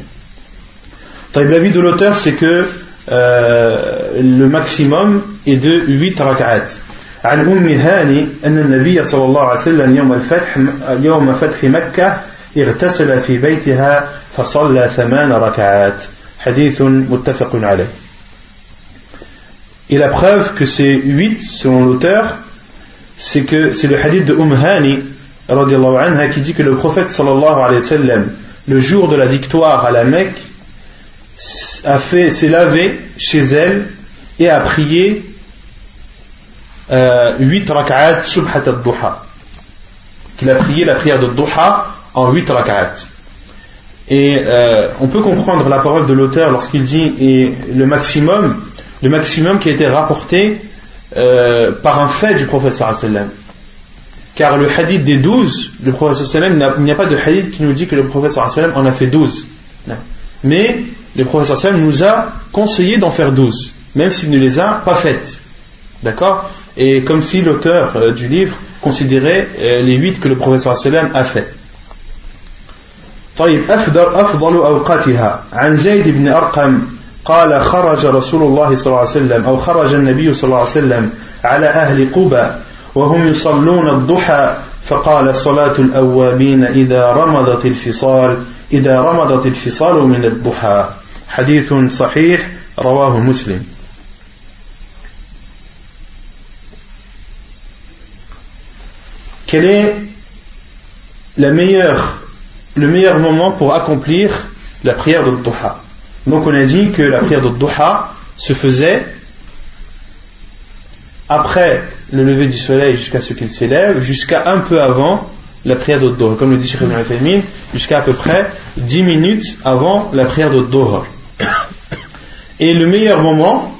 L'avis de l'auteur, c'est que euh, le maximum est de 8 rak'at. عن أم هاني أن النبي صلى الله عليه وسلم يوم الفتح يوم فتح مكة اغتسل في بيتها فصلى ثمان ركعات حديث متفق عليه Et la preuve que c'est 8 selon l'auteur, c'est que c'est le hadith de Umm Hani anha, qui dit que le prophète sallallahu alayhi wa sallam, le jour de la victoire à la Mecque, a fait, s'est lavé chez elle et a prié 8 euh, rak'at subhat al-duha. Qu'il a prié la prière de duha en 8 rak'at. Et euh, on peut comprendre la parole de l'auteur lorsqu'il dit le maximum, le maximum qui a été rapporté euh, par un fait du prophète sallam. Car le hadith des 12, le prophète sallam, il n'y a pas de hadith qui nous dit que le prophète sallam en a fait 12. Mais le prophète sallam nous a conseillé d'en faire 12, même s'il ne les a pas faites. D'accord Et comme si l'auteur euh, du livre considérait euh, les huit que le professeur sallam a fait. طيب أفضل أفضل أوقاتها عن زيد بن أرقم قال خرج رسول الله صلى الله عليه وسلم أو خرج النبي صلى الله عليه وسلم على أهل قبى وهم يصلون الضحى فقال صلاة الأوابين إذا رمضت الفصال إذا رمضت الفصال من الضحى حديث صحيح رواه مسلم Quel est la meilleure, le meilleur moment pour accomplir la prière de Duha Donc on a dit que la prière de Duha se faisait après le lever du soleil jusqu'à ce qu'il s'élève, jusqu'à un peu avant la prière de Dhuhr. Comme le dit Sheikh Ibn jusqu'à à peu près 10 minutes avant la prière de Dhuhr. et le meilleur moment,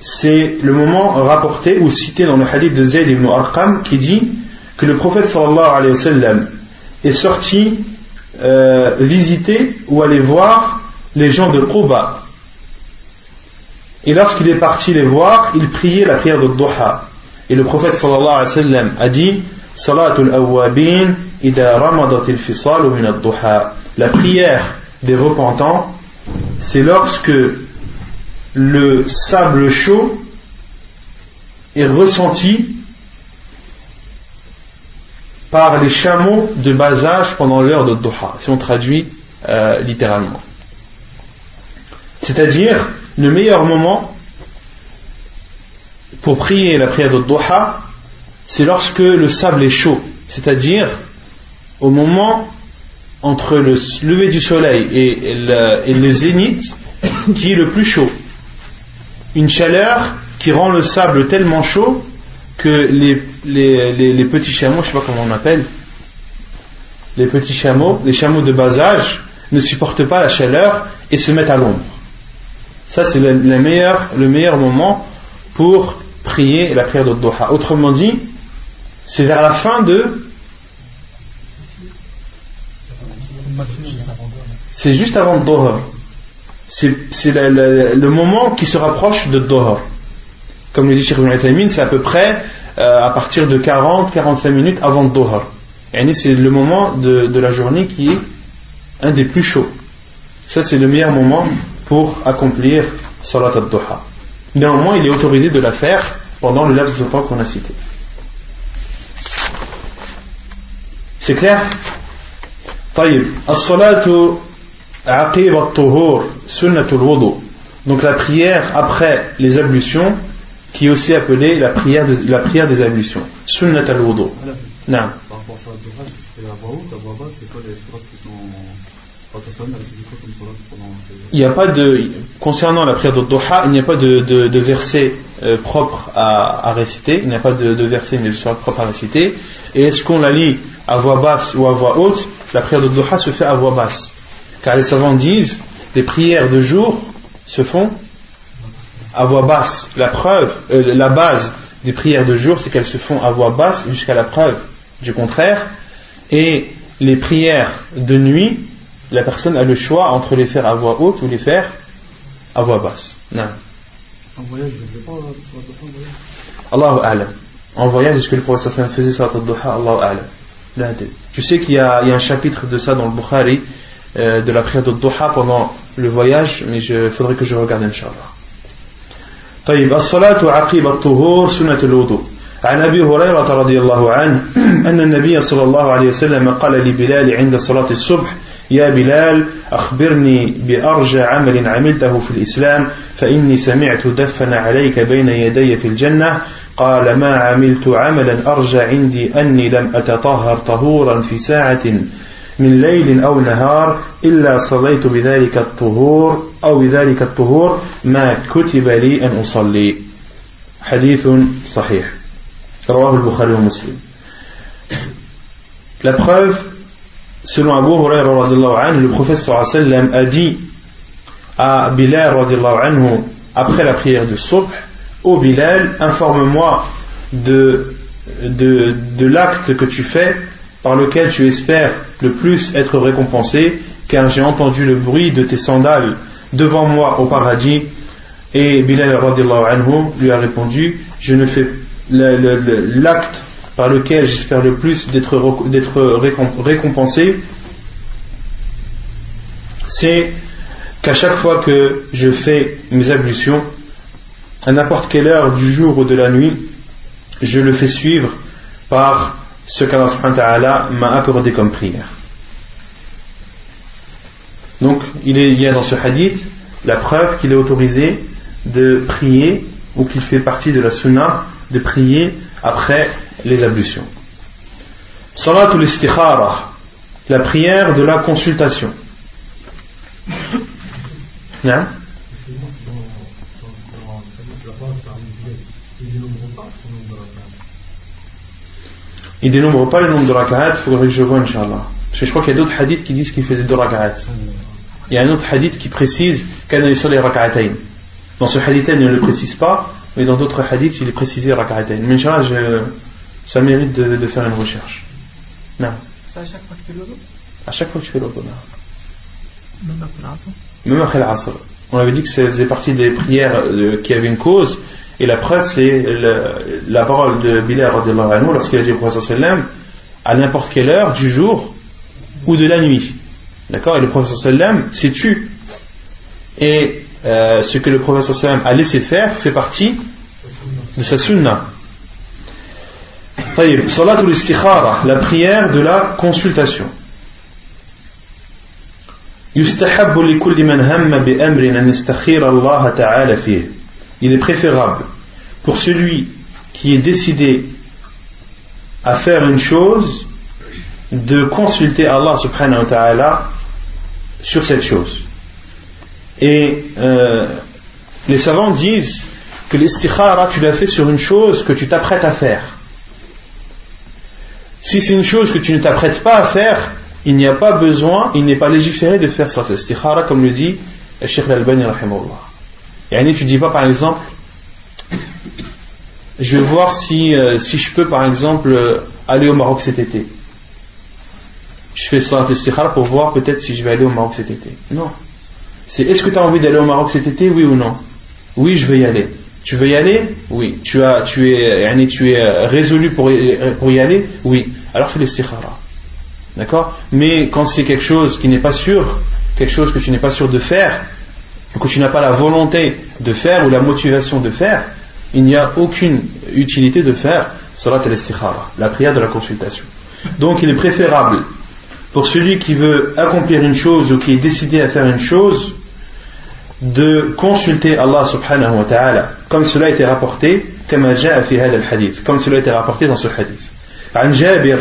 c'est le moment rapporté ou cité dans le hadith de Zayd ibn Arqam qui dit que le prophète sallallahu alayhi wa sallam est sorti euh, visiter ou aller voir les gens de Quba. Et lorsqu'il est parti les voir, il priait la prière de Duha. Et le prophète sallallahu alayhi wa sallam a dit Salatul awwabin ida ramadat fisal min duha La prière des repentants, c'est lorsque le sable chaud est ressenti par les chameaux de bas âge pendant l'heure de Duha, si on traduit euh, littéralement. C'est-à-dire, le meilleur moment pour prier la prière de Duha, c'est lorsque le sable est chaud, c'est-à-dire au moment entre le lever du soleil et le, et le zénith qui est le plus chaud. Une chaleur qui rend le sable tellement chaud que les, les, petits chameaux, je ne sais pas comment on appelle, les petits chameaux, les chameaux de bas âge, ne supportent pas la chaleur et se mettent à l'ombre. Ça, c'est le, meilleur, le meilleur moment pour prier la prière de Doha. Autrement dit, c'est vers la fin de. C'est juste avant Doha C'est le, le, moment qui se rapproche de Doha comme le dit Cheikh Ibn c'est à peu près euh, à partir de 40-45 minutes avant Doha. Et c'est le moment de, la journée qui est un des plus chauds. Ça, c'est le meilleur moment pour accomplir Salat al-Doha. Néanmoins, il est autorisé de la faire pendant le laps de temps qu'on a cité. C'est clair طيب الصلاة donc la prière après les ablutions qui est aussi appelée la prière, de, la prière des ablutions. Sunnat al-wudu. Non. Par rapport à ça, c'est la voix haute, la voix basse, c'est quoi les surahs qui sont. Il n'y a pas de, concernant la prière de Doha, il n'y a pas de, de, de verset euh, propre à, à, réciter, il n'y a pas de, de verset mais de surah propre à réciter. Et est-ce qu'on la lit à voix basse ou à voix haute? La prière de Doha se fait à voix basse. Car les savants disent, les prières de jour se font à voix basse. La preuve, euh, la base des prières de jour, c'est qu'elles se font à voix basse jusqu'à la preuve du contraire. Et les prières de nuit, la personne a le choix entre les faire à voix haute ou les faire à voix basse. Non. En voyage, je ne pas Allahu A'lam. En voyage, est-ce que le prophète faisait ça al-duha? Allahu A'lam. Tu sais qu'il y, a un chapitre de ça dans le Bukhari, euh, de la prière de duha pendant le voyage, mais il faudrait que je regarde, Inch'Allah. طيب الصلاة عقيب الطهور سنة الوضوء. عن أبي هريرة رضي الله عنه أن النبي صلى الله عليه وسلم قال لبلال عند صلاة الصبح يا بلال أخبرني بأرجى عمل عملته في الإسلام فإني سمعت دفن عليك بين يدي في الجنة. قال ما عملت عملا أرجى عندي أني لم أتطهر طهورا في ساعة. من ليل أو نهار إلا صليت بذلك الطهور أو بذلك الطهور ما كتب لي أن أصلي حديث صحيح رواه البخاري ومسلم La preuve, selon Abu Hurairah anhu, le prophète sallam a dit à Bilal anhu, après la prière de Subh, Ô Bilal, informe-moi de, de, de l'acte que tu fais par lequel tu espères le plus être récompensé, car j'ai entendu le bruit de tes sandales devant moi au paradis. Et Bilal anhu lui a répondu, je ne fais l'acte par lequel j'espère le plus d'être récompensé, c'est qu'à chaque fois que je fais mes ablutions, à n'importe quelle heure du jour ou de la nuit, je le fais suivre par ce qu'Allah m'a accordé comme prière. Donc, il, y a dans ce hadith la preuve qu'il est autorisé de prier ou qu'il fait partie de la sunna de prier après les ablutions. Salatul istikhara, la prière de la consultation. Non Il dénombre pas le nombre de rak'at, il faudrait que je vois, Inch'Allah. Parce que je crois qu'il y a d'autres hadiths qui disent qu'il faisait deux rak'at. Il y a un autre hadith qui précise qu'il y sur les rak'atayn. Dans ce hadith, il ne le précise pas, mais dans d'autres hadiths, il est précisé rak'atayn. Mais Inch'Allah, ça mérite de, de, faire une recherche. Non. C'est à chaque fois que tu fais l'autre À chaque fois que tu fais l'autre, Même après l'asr Même après l'asr. On avait dit que ça faisait partie des prières euh, qui avaient une cause, et la preuve, c'est la parole de Bilal lorsqu'il a dit au prophète sallam à n'importe quelle heure du jour ou de la nuit. D'accord Et le prophète sallam s'est tu. Et euh, ce que le prophète sallam a laissé faire fait partie de sa sunna. Salatul istikhara, la prière de la consultation. يستحب لكل من هم بأمر أن يستخير الله تعالى فيه il est préférable pour celui qui est décidé à faire une chose de consulter Allah subhanahu wa ta'ala sur cette chose. Et euh, les savants disent que l'istikhara, tu l'as fait sur une chose que tu t'apprêtes à faire. Si c'est une chose que tu ne t'apprêtes pas à faire, il n'y a pas besoin, il n'est pas légiféré de faire cette istikhara, comme le dit Sheikh Al-Albani, et tu dis pas par exemple, je vais voir si, euh, si je peux par exemple euh, aller au Maroc cet été. Je fais ça istikhara pour voir peut-être si je vais aller au Maroc cet été. Non. C'est est-ce que tu as envie d'aller au Maroc cet été, oui ou non? Oui, je vais y aller. Tu veux y aller? Oui. Tu, as, tu, es, tu es euh, résolu pour y, pour y aller? Oui. Alors fais l'istikhara. D'accord? Mais quand c'est quelque chose qui n'est pas sûr, quelque chose que tu n'es pas sûr de faire, que tu n'as pas la volonté de faire ou la motivation de faire, il n'y a aucune utilité de faire salat al-istikhara, la prière de la consultation. Donc il est préférable pour celui qui veut accomplir une chose ou qui est décidé à faire une chose de consulter Allah subhanahu wa ta'ala comme cela a été rapporté comme cela a été rapporté dans ce hadith. عن جابر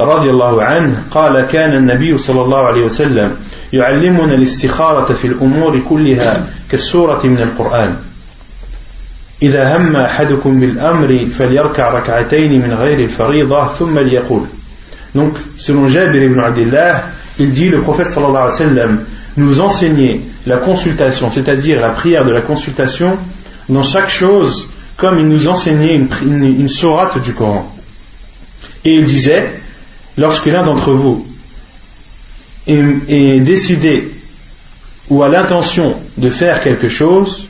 رضي الله عنه قال كان النبي صلى الله عليه وسلم يعلمنا الاستخارة في الأمور كلها كالسورة من القرآن إذا هم أحدكم بالأمر فليركع ركعتين من غير الفريضة ثم ليقول Donc, selon Jabir ibn Abdullah, il dit le prophète sallallahu alayhi wa sallam nous enseignait la consultation, c'est-à-dire la prière de la consultation dans chaque chose, comme il nous enseignait une, une, une sourate du Coran. Et il disait, lorsque l'un d'entre vous est, décidé ou a l'intention de faire quelque chose,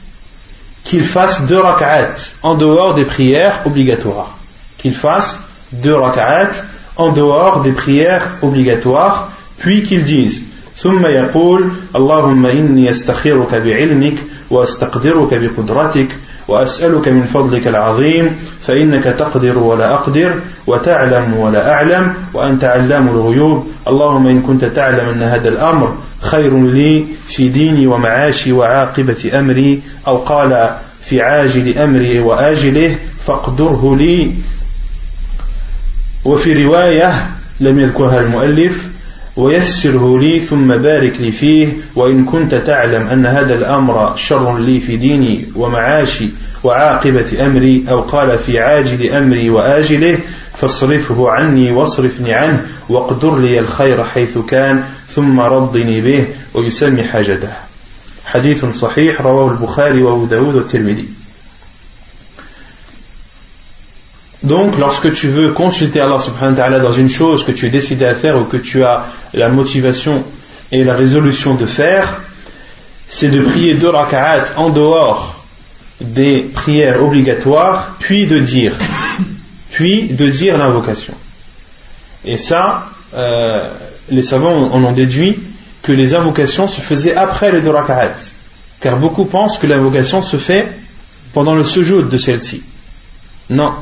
qu'il fasse deux rak'at en dehors des prières obligatoires. Qu'il fasse deux rak'at en dehors des prières obligatoires, puis qu'il dise ثم يقول اللهم إني أستخيرك بعلمك وأستقدرك بقدرتك وأسألك من فضلك العظيم فإنك تقدر ولا أقدر وتعلم ولا أعلم وأنت علام الغيوب. اللهم إن كنت تعلم أن هذا الأمر خير لي في ديني ومعاشي وعاقبة أمري أو قال في عاجل أمري وآجله فاقدره لي. وفي رواية لم يذكرها المؤلف ويسره لي ثم بارك لي فيه وإن كنت تعلم أن هذا الأمر شر لي في ديني ومعاشي وعاقبة أمري أو قال في عاجل أمري وآجله فاصرفه عني واصرفني عنه واقدر لي الخير حيث كان ثم رضني به ويسمي حاجته. حديث صحيح رواه البخاري وأبو داود والترمذي. Donc, lorsque tu veux consulter Allah subhanahu wa ta'ala dans une chose que tu es décidé à faire ou que tu as la motivation et la résolution de faire, c'est de prier deux raka'at en dehors des prières obligatoires, puis de dire, <coughs> puis de dire l'invocation. Et ça, euh, les savants en ont déduit que les invocations se faisaient après les deux raka'at. Car beaucoup pensent que l'invocation se fait pendant le sujoud de celle-ci. Non,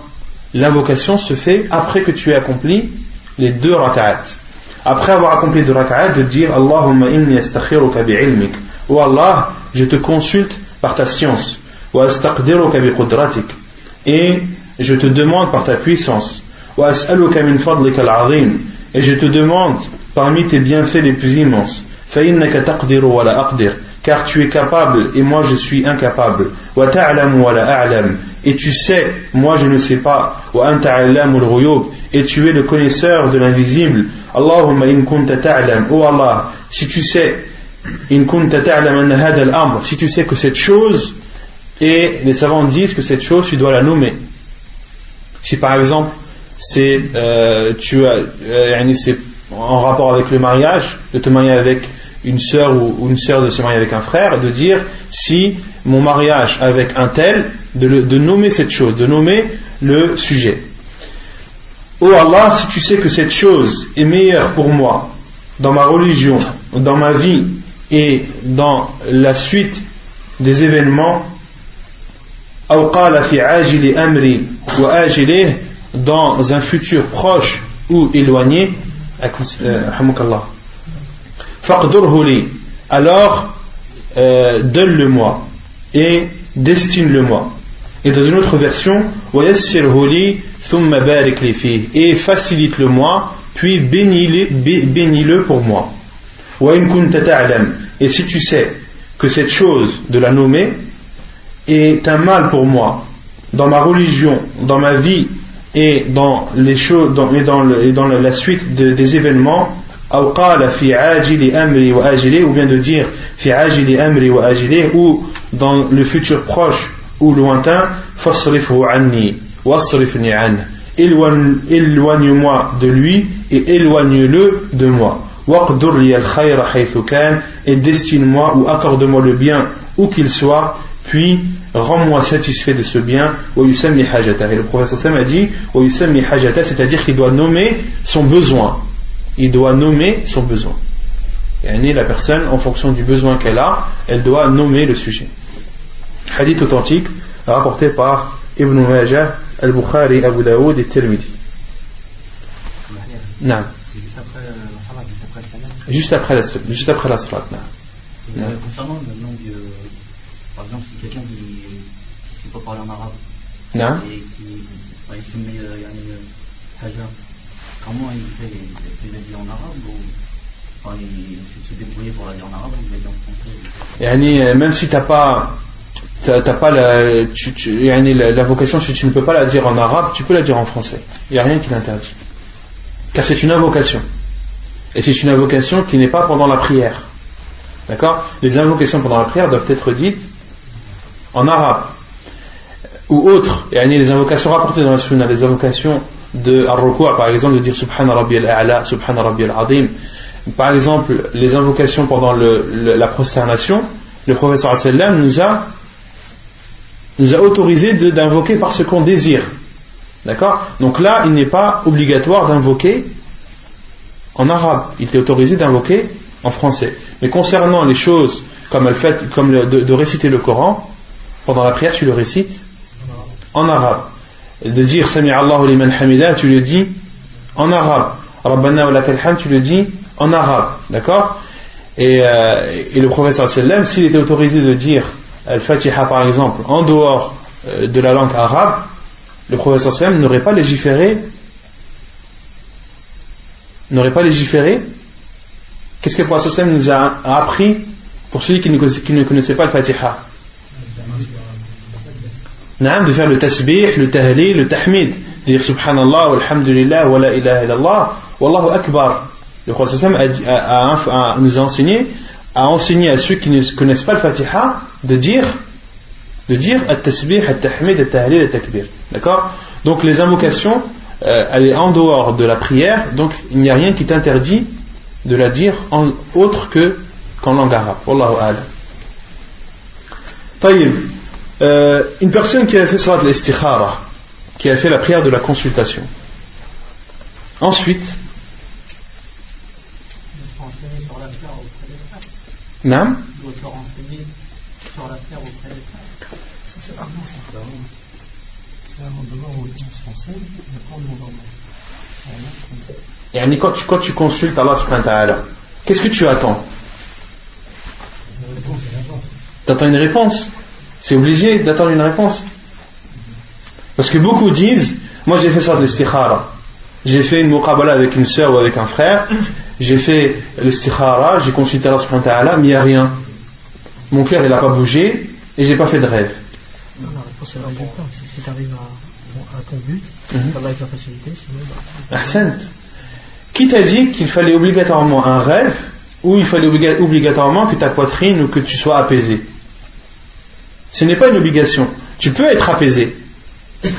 l'invocation se fait après que tu aies accompli les deux rak'at. Après avoir accompli deux rak'at, de dire Allahumma inni astakhiruka bi'ilmik Oh Allah, je te consulte par ta science. Et je te demande par ta puissance. Et je te demande parmi tes bienfaits les plus immenses. Car tu es capable et moi je suis incapable. Et tu sais, moi je ne sais pas. Et tu es le connaisseur de l'invisible. Allahumma in kunta ta'lam. Oh Allah, si tu sais, in kunta ta'lam si tu sais que cette chose, et les savants disent que cette chose, tu dois la nommer. Si par exemple, c'est euh, tu as, euh, en rapport avec le mariage, de te marier avec une sœur ou, une sœur de se marier avec un frère, de dire si mon mariage avec un tel, de, nommer cette chose, de nommer le sujet. Oh Allah, si tu sais que cette chose est meilleure pour moi, dans ma religion, dans ma vie et dans la suite des événements, dans un futur proche ou éloigné, alors euh, donne-le-moi et destine-le-moi. Et dans une autre version, et facilite-le-moi, puis bénis-le pour moi. Et si tu sais que cette chose de la nommer est un mal pour moi, dans ma religion, dans ma vie et dans les choses et dans, le, et dans la suite de, des événements, ou bien de dire ou dans le futur proche ou lointain éloigne-moi de lui et éloigne-le de moi. Et destine-moi ou accorde-moi le bien où qu'il soit puis rends-moi satisfait de ce bien. Et le professeur a dit c'est-à-dire qu'il doit nommer son besoin. Il doit nommer son besoin. Et la personne en fonction du besoin qu'elle a elle doit nommer le sujet hadith authentique rapporté par Ibn Majah Al-Bukhari, Abu Daoud et Tirmidhi. Non. Juste après la salat, juste après la salat. Euh, concernant le nom de, par exemple, si quelqu'un qui ne sait pas parler en arabe non. et qui bah, il se met euh, euh, Hajar, comment il fait Il dire en arabe ou enfin, il se débrouiller pour la dire en arabe ou il la dire en français Même si tu n'as pas t'as pas la, tu, tu, la, vocation, si tu ne peux pas la dire en arabe, tu peux la dire en français. Il n'y a rien qui l'interdit. Car c'est une invocation. Et c'est une invocation qui n'est pas pendant la prière. D'accord? Les invocations pendant la prière doivent être dites en arabe. Ou autres. Et les invocations rapportées dans la sunna, les invocations de ar par exemple, de dire Subhana Rabbi al-A'la, Subhana Rabbi al-Adim. Par exemple, les invocations pendant le, la prosternation, le professeur nous a nous a autorisé d'invoquer par ce qu'on désire. D'accord? Donc là, il n'est pas obligatoire d'invoquer en arabe. Il est autorisé d'invoquer en français. Mais concernant les choses comme, le fait, comme de, réciter le Coran, pendant la prière, tu le récites en arabe. de dire Sami Allahu liman hamida, tu le dis en arabe. Rabbana wa lakal tu le dis en arabe. D'accord? Et, euh, et, le professeur sallam, s'il était autorisé de dire Al-Fatiha par exemple en dehors euh, de la langue arabe, le professeur Sam n'aurait pas légiféré n'aurait pas légiféré. Qu'est-ce que le professeur Sam nous a appris pour celui qui ne, connaissait pas le Fatiha de faire le tasbih, le tahli, le tahmid, dire subhanallah, alhamdulillah, wa la ilaha illallah, wallahu akbar. Le professeur Sam a, nous a enseigné a enseigné à ceux qui ne connaissent pas le Fatiha de dire de dire at-tasbih, at-tahmid, at-tahlil, at-takbir. D'accord? Donc les invocations, euh, elle est en dehors de la prière, donc il n'y a rien qui t'interdit de la dire en autre que qu'en langue arabe. Wallahu a'lam. Euh, une personne qui a fait salat al qui a fait la prière de la consultation. Ensuite, Non doit se renseigner sur l'affaire auprès des frères. Ça, c'est vraiment ça. C'est un demande où on se renseigne, et après on demande Et quand tu, quand tu consultes Allah subhanahu wa ta'ala, qu'est-ce que tu attends? T'attends une réponse? C'est obligé d'attendre une réponse. Parce que beaucoup disent, moi j'ai fait ça de l'istikhara. J'ai fait une muqabala avec une soeur ou avec un frère. J'ai fait l'istikhara, j'ai consulté Allah subhanahu wa ta'ala, mais il n'y a rien. Mon cœur il n'a pas bougé et j'ai pas fait de rêve. Non, la réponse est le résultat. Si, tu arrives à, à ton but, Mhm. Allah avec la facilité, sinon, bah. Qui t'a dit qu'il fallait obligatoirement un rêve ou il fallait obliga- obligatoirement que ta poitrine ou que tu sois apaisé? Ce n'est pas une obligation. Tu peux être apaisé.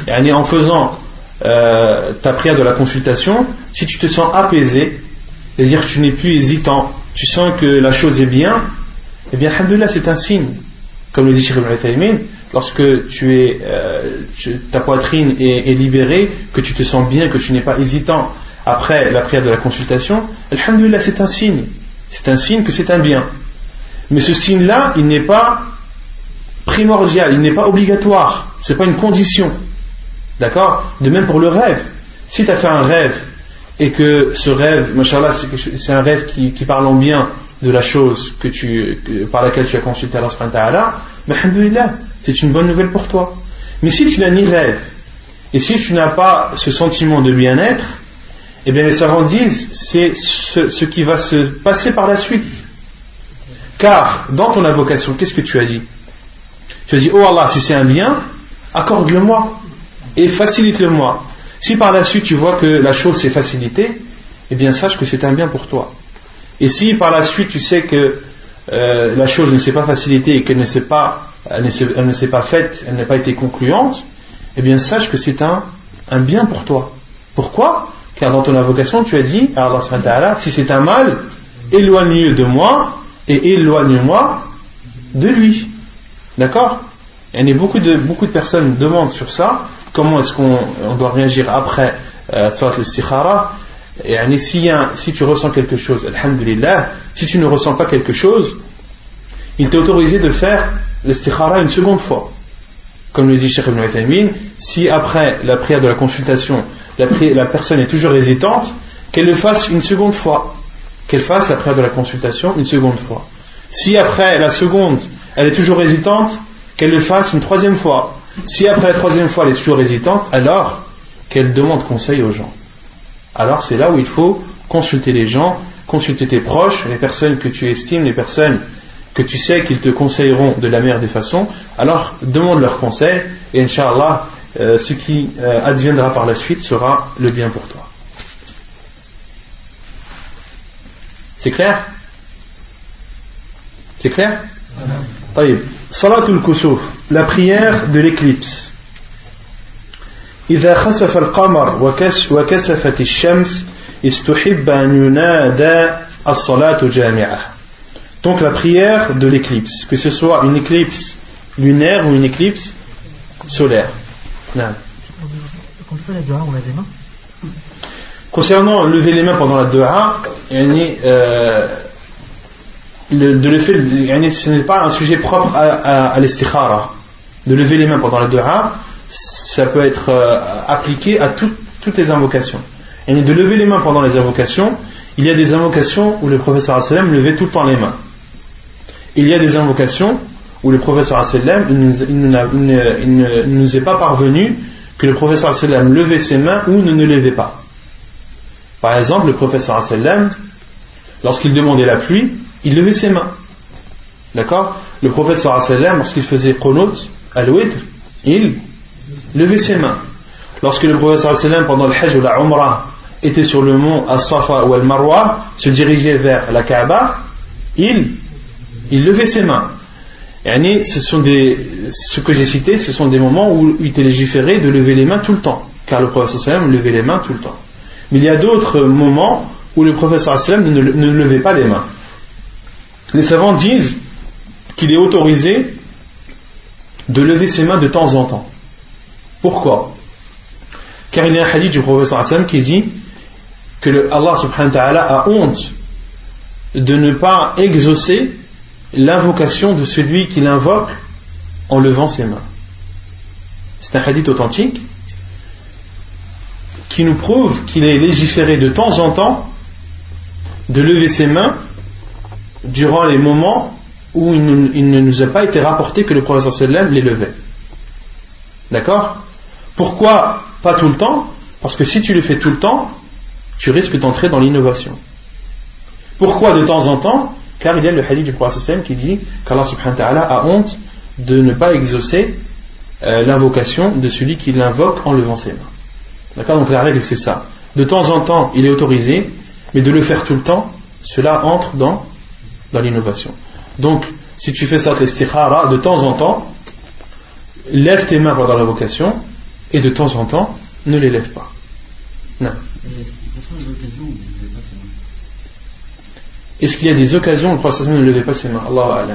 Yani en faisant euh, ta prière de la consultation, si tu te sens apaisé, c'est-à-dire que tu n'es plus hésitant, tu sens que la chose est bien, eh bien, alhamdoulilah, c'est un signe. Comme le dit Cheikh Ibn lorsque tu es, euh, ta poitrine est, est libérée, que tu te sens bien, que tu n'es pas hésitant après la prière de la consultation, alhamdoulilah, c'est un signe. C'est un signe que c'est un bien. Mais ce signe-là, il n'est pas primordial, il n'est pas obligatoire, c'est pas une condition. D'accord? De même pour le rêve. Si tu as fait un rêve et que ce rêve, machallah, c'est un rêve qui, parle en bien de la chose par laquelle tu as consulté Allah subhanahu wa ta'ala, c'est une bonne nouvelle pour toi. Mais si tu n'as ni rêve, et si tu n'as pas ce sentiment de bien-être, eh bien les savants disent, c'est ce, ce qui va se passer par la suite. Car dans ton invocation, qu'est-ce que tu as dit? Tu as dit, oh Allah, si c'est un bien, accorde-le-moi et facilite-le-moi. Si par la suite tu vois que la chose s'est facilitée, eh bien sache que c'est un bien pour toi. Et si par la suite tu sais que euh, la chose ne s'est pas facilitée et qu'elle ne s'est pas, faite, elle n'a pas été concluante, eh bien sache que c'est un, bien pour toi. Pourquoi? Car dans ton invocation tu as dit à Allah si c'est un mal, éloigne-le de moi et éloigne-moi de lui. D'accord? Et beaucoup de personnes demandent sur ça, comment est-ce qu'on on doit réagir après euh, Salat al-Istikhara. Et yani, s'il y a- si tu ressens quelque chose, Alhamdulillah, si tu ne ressens pas quelque chose, il t'est autorisé de faire l'istikhara une seconde fois. Comme le dit Cheikh Ibn Uthaymin, si après la prière de la consultation, la, la personne est toujours hésitante, qu'elle le fasse une seconde fois. Qu'elle fasse la prière de la consultation une seconde fois. Si après la seconde, elle est toujours hésitante, qu'elle le fasse une troisième fois. Si après la troisième fois, elle est toujours hésitante, alors qu'elle demande conseil aux gens. Alors c'est là où il faut consulter les gens, consulter tes proches, les personnes que tu estimes, les personnes que tu sais qu'ils te conseilleront de la meilleure des façons. Alors demande leurs conseils et Inch'Allah, euh, ce qui euh, adviendra par la suite sera le bien pour toi. C'est clair C'est clair طيب صلاة الكسوف la prière de l'éclipse إذا خسف القمر وكس وكسفت الشمس استحب أن ينادى الصلاة جامعة donc la prière de l'éclipse que ce soit une éclipse lunaire ou une éclipse solaire نعم. quand tu fais la dua, on lève les mains. Concernant lever les mains pendant la dua, yani, euh, de le fait, ce n'est pas un sujet propre à, à. De lever les mains pendant la dua, ça peut être euh, appliqué à tout- toutes les invocations. Yani, de lever les mains pendant les invocations, il y a des invocations où le professeur sallam levait tout le temps les mains. Il y a des invocations où le professeur sallam il ne nous est pas parvenu que le professeur sallam levait ses mains ou ne ne levait pas. Par exemple, le professeur sallam, lorsqu'il demandait la pluie, il levait ses mains. D'accord? Le professeur sallam, lorsqu'il faisait qunut, al-witr, il levait ses mains. Lorsque le professeur sallam, pendant le hajj ou la umrah, était sur le mont As-Safa ou Al-Marwa, se dirigeait vers la Kaaba, il, levait ses mains. Yani, ce sont des, ce que j'ai cité, ce sont des moments où il était légiféré de lever les mains tout le temps. Car le professeur sallam levait les mains tout le temps. Mais il y a d'autres moments où le professeur sallam ne levait pas les mains. Les savants disent qu'il est autorisé de lever ses mains de temps en temps. Pourquoi? Car il y a un hadith du professeur sallam qui dit que Allah subhanahu wa ta'ala a honte de ne pas exaucer l'invocation de celui qui l'invoque en levant ses mains. C'est un hadith authentique qui nous prouve qu'il est légiféré de temps en temps de lever ses mains durant les moments où il ne, nous a pas été rapporté que le prophète les levait. D'accord? Pourquoi pas tout le temps? Parce que si tu le fais tout le temps, tu risques d'entrer dans l'innovation. Pourquoi de temps en temps? Car il y a le hadith du prophète qui dit qu'Allah subhanahu wa ta'ala a honte de ne pas exaucer euh, l'invocation de celui qui l'invoque en levant ses mains. D'accord? Donc la règle c'est ça. De temps en temps, il est autorisé, mais de le faire tout le temps, cela entre dans, dans l'innovation. Donc, si tu fais ça, l'istikhara, de temps en temps, lève tes mains pendant l'invocation, et de temps en temps, ne les lève pas. Non. Est-ce qu'il y a des occasions où le prophète ne levait pas ses mains? Allah.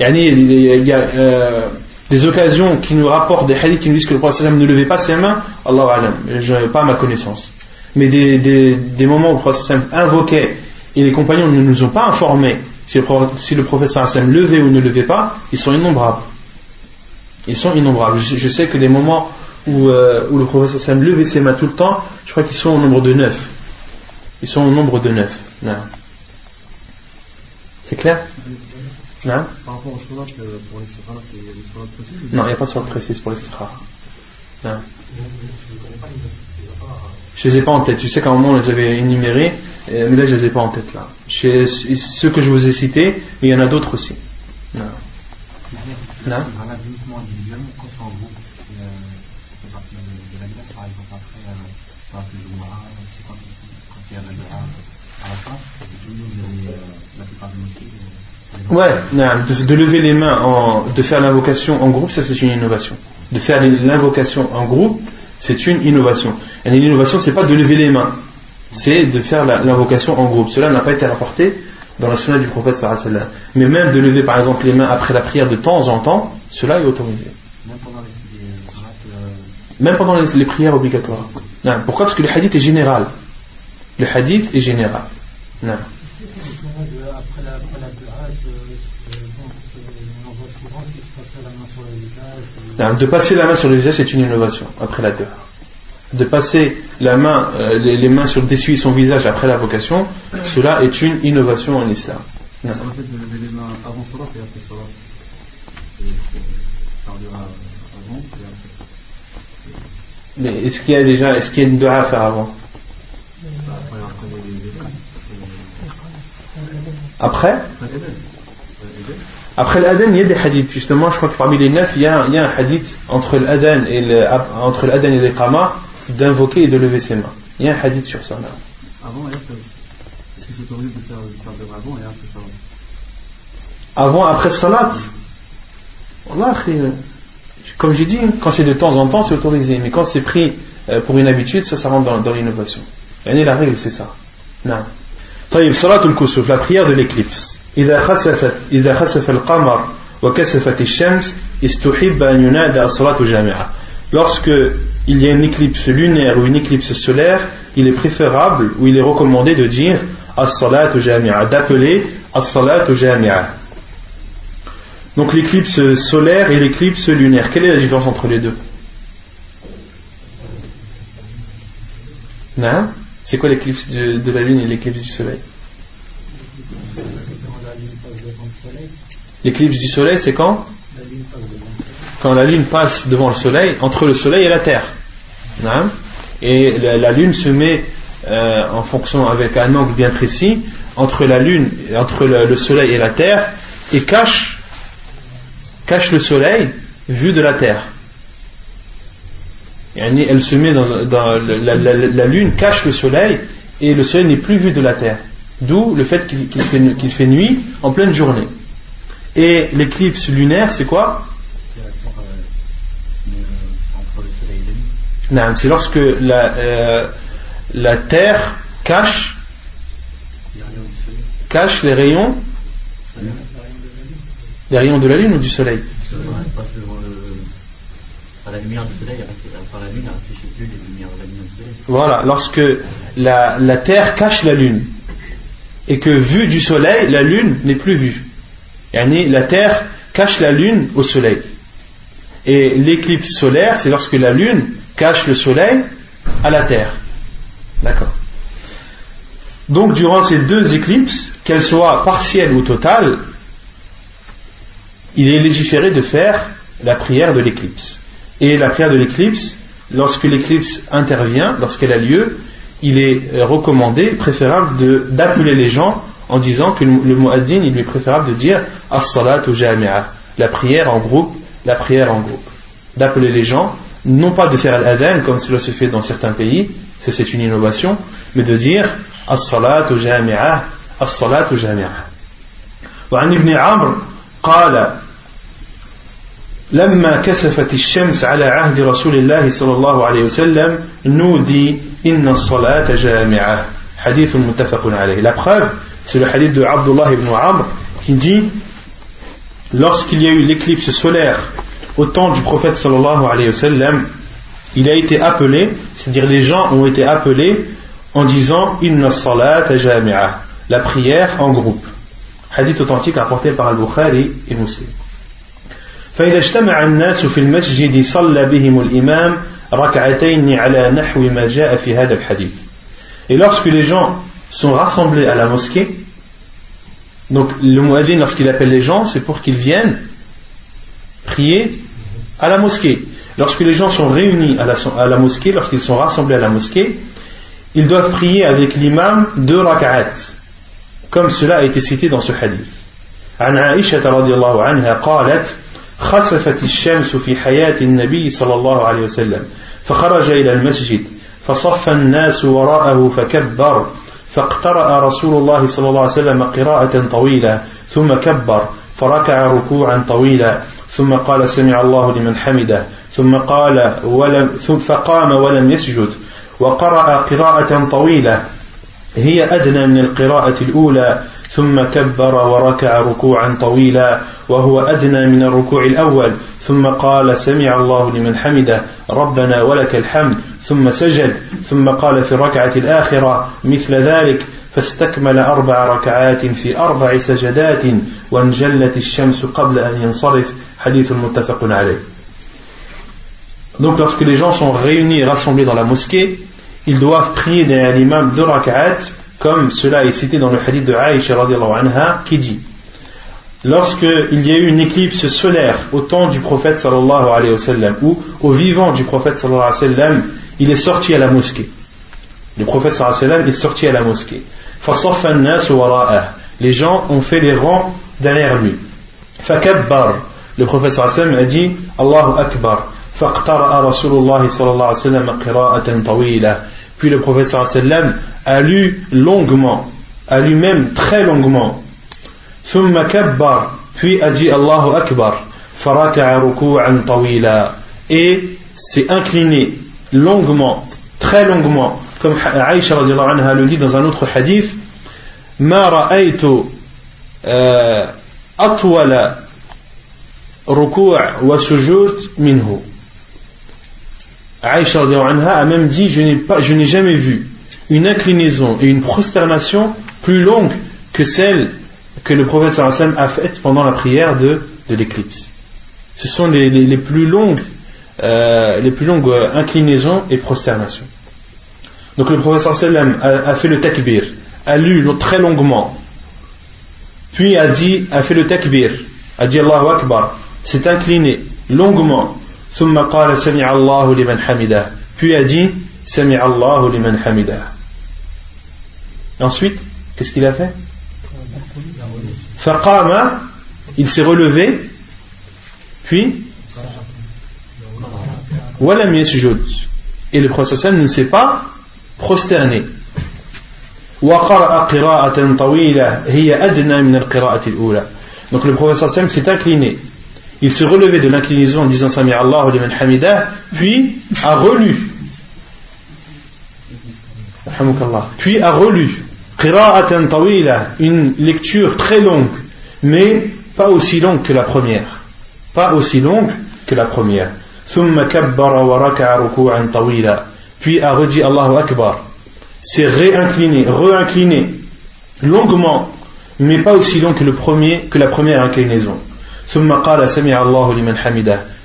Il y a euh, des occasions qui nous rapportent des hadiths qui nous disent que le prophète ne levait pas ses mains? Allah. Je n'ai pas ma connaissance. Mais des, des, des moments où le prophète invoquait et les compagnons ne nous ont pas informés si le, le prophète levait ou ne levait pas, ils sont innombrables. Ils sont innombrables. Je, sais que des moments où, euh, où le prophète levait ses mains tout le temps, je crois qu'ils sont au nombre de neuf. Ils sont au nombre de neuf. C'est clair? Non Par rapport pour les c'est des précises Non, il n'y a pas de solat précise pour les. Non. Je ne les ai pas en tête. Tu sais qu'à un moment on les avait énumérés, mais là je ne les ai pas en tête là. Chez ceux que je vous ai cités, mais il y en a d'autres aussi. Non. Non euh, euh. Ouais, de, de, lever les mains, en, de faire l'invocation en groupe, ça c'est une innovation. De faire l'invocation en groupe, c'est une innovation. Et l'innovation, c'est pas de lever les mains, c'est de faire l'invocation en groupe. Cela n'a pas été rapporté dans la sunna du prophète sallallahu Mais même de lever par exemple les mains après la prière de temps en temps, cela est autorisé. Même pendant les, euh, même pendant les, prières obligatoires. Non. Pourquoi? Parce que le hadith est général. Le hadith est général. Non. De passer la main sur le visage, c'est une innovation après la terre. De passer la main, euh, les, mains sur d'essuyer son visage après la vocation, cela est une innovation en islam. Ça fait de lever les mains avant salat et après salat. Mais est-ce qu'il y a déjà, est-ce qu'il y a une dua à faire avant? Après après l'Aden, il y a des hadiths. Justement, je crois que parmi les neuf, il y a, un hadith entre l'Aden et le, entre d'invoquer et de lever ses mains. Il y a un hadith sur ça. Avant ah et. Est-ce que c'est autorisé de faire, de faire avant et après salat euh, Avant, après salat Allah, comme j'ai dit, quand c'est de temps en temps, c'est autorisé. Mais quand c'est pris euh, pour une habitude, ça, ça rentre dans, l'innovation. Et la règle, c'est ça. Non. Taïb, salat ou le la prière de l'éclipse. إذا خسفت إذا خسف القمر وكسفت الشمس استحب أن ينادى الصلاة جامعة lorsque il y a une éclipse lunaire ou une éclipse solaire il est préférable ou il est recommandé de dire as-salat jami'a d'appeler as-salat jami'a donc l'éclipse solaire et l'éclipse lunaire quelle est la différence entre les deux non c'est quoi l'éclipse de, de la lune et l'éclipse du soleil L'éclipse du soleil, c'est quand Quand la lune passe devant le soleil, entre le soleil et la terre. Hein? Et la, lune se met euh, en fonction avec un angle bien précis entre la lune, entre le, soleil et la terre, et cache, cache le soleil vu de la terre. Elle se met dans, la, lune cache le soleil et le soleil n'est plus vu de la terre. D'où le fait qu'il fait nuit en pleine journée. Et l'éclipse lunaire, c'est quoi C'est lorsque la, euh, Terre cache, les rayons, les rayons de la Lune ou du Soleil Voilà, lorsque la Terre cache la Lune et que vue du Soleil, la Lune n'est plus vue la terre cache la lune au soleil. Et l'éclipse solaire, c'est lorsque la lune cache le soleil à la terre. D'accord. Donc durant ces deux éclipses, qu'elles soient partielles ou totales, il est légiféré de faire la prière de l'éclipse. Et la prière de l'éclipse, lorsque l'éclipse intervient, lorsqu'elle a lieu, il est recommandé, préférable d'appeler les gens en disant que le, le il lui est préférable de dire as-salat ou jami'a, la prière en groupe, la prière en groupe. D'appeler les gens, non pas de faire l'adhan comme cela se fait dans certains pays, c'est une innovation, mais de dire as-salat ou jami'a, as-salat ou jami'a. وعن ابن عمرو قال لما كسفت الشمس على عهد رسول الله صلى الله عليه وسلم نودي إن الصلاة جامعة حديث متفق عليه la preuve c'est le hadith de Abdullah ibn Amr qui dit lorsqu'il y a eu l'éclipse solaire au temps du prophète sallallahu alayhi wa sallam il a été appelé c'est-à-dire les gens ont été appelés en disant inna salat jami'a la prière en groupe hadith authentique apporté par Al-Bukhari et Muslim فإذا اجتمع الناس في المسجد صلى بهم الإمام ركعتين على نحو ما جاء في هذا الحديث Et lorsque les gens sont rassemblés à la mosquée, donc le muaddin lorsqu'il appelle les gens, c'est pour qu'ils viennent prier à la mosquée. Lorsque les gens sont réunis à la, à la mosquée, lorsqu'ils sont rassemblés à la mosquée, ils doivent prier avec l'imam deux rak'at, comme cela a été cité dans ce hadith. عن عائشة رضي الله عنها قالت خسفت الشمس في حياة النبي صلى الله عليه وسلم فخرج إلى المسجد فصف الناس وراءه فكبر فاقترأ رسول الله صلى الله عليه وسلم قراءة طويلة ثم كبر فركع ركوعا طويلا ثم قال سمع الله لمن حمده ثم قال ولم فقام ولم يسجد وقرأ قراءة طويلة. هي أدنى من القراءة الأولى ثم كبر وركع ركوعا طويلا وهو أدنى من الركوع الأول. ثم قال سمع الله لمن حمده ربنا ولك الحمد. ثم سجد ثم قال في الركعة الآخرة مثل ذلك فاستكمل أربع ركعات في أربع سجدات وانجلت الشمس قبل أن ينصرف حديث متفق عليه Donc lorsque les gens sont réunis et rassemblés dans la mosquée, ils doivent prier derrière l'imam deux rak'at comme cela est cité dans le hadith de Aïcha anha qui dit lorsqu'il y a eu une éclipse solaire au temps du prophète sallallahu alayhi wa sallam ou au vivant du prophète sallallahu alayhi wa sallam il est sorti à la mosquée. Le prophète sallallahu est sorti à la mosquée. Les gens ont fait les rangs derrière lui. Fakabbar. Le prophète sallallahu a dit Allahu Akbar. Faqtara'a Rasulullah sallallahu alayhi wa qira'atan tawila. Puis le prophète sallallahu a lu longuement, a lu même très longuement. Thumma kabbar. Puis a dit Allahu Akbar. Faraka'a ruku'an tawila. Et s'est incliné longuement, très longuement, comme Aïcha anha le dit dans un autre hadith ما رأيت أطول ركوع وسجود منه Aïcha a même dit Je n'ai jamais vu une inclinaison et une prosternation plus longue que celle que le prophète a faite pendant la prière de, de l'éclipse. Ce sont les, les, plus longues, euh, les plus longues euh, inclinaisons et prosternations. Donc le professeur sallam a, a fait le takbir, a lu très longuement, puis a dit, a fait le takbir, a dit Allahu Akbar, s'est incliné longuement, puis a dit Sami Allahu liman hamidah. Ensuite, qu'est-ce qu'il a fait? Faqama, il s'est relevé, puis et le prophète ne s'est pas prosterné. Donc le prophète s'est incliné. Il s'est relevé de l'inclinaison en disant Sami Allah liman hamida, puis a relu. Puis a relu. Une lecture très longue, mais pas aussi longue que la première. Pas aussi longue que la première. Puis a redit Allahu Akbar, s'est réincliné, reincliné longuement, mais pas aussi long que, le premier, que la première inclinaison.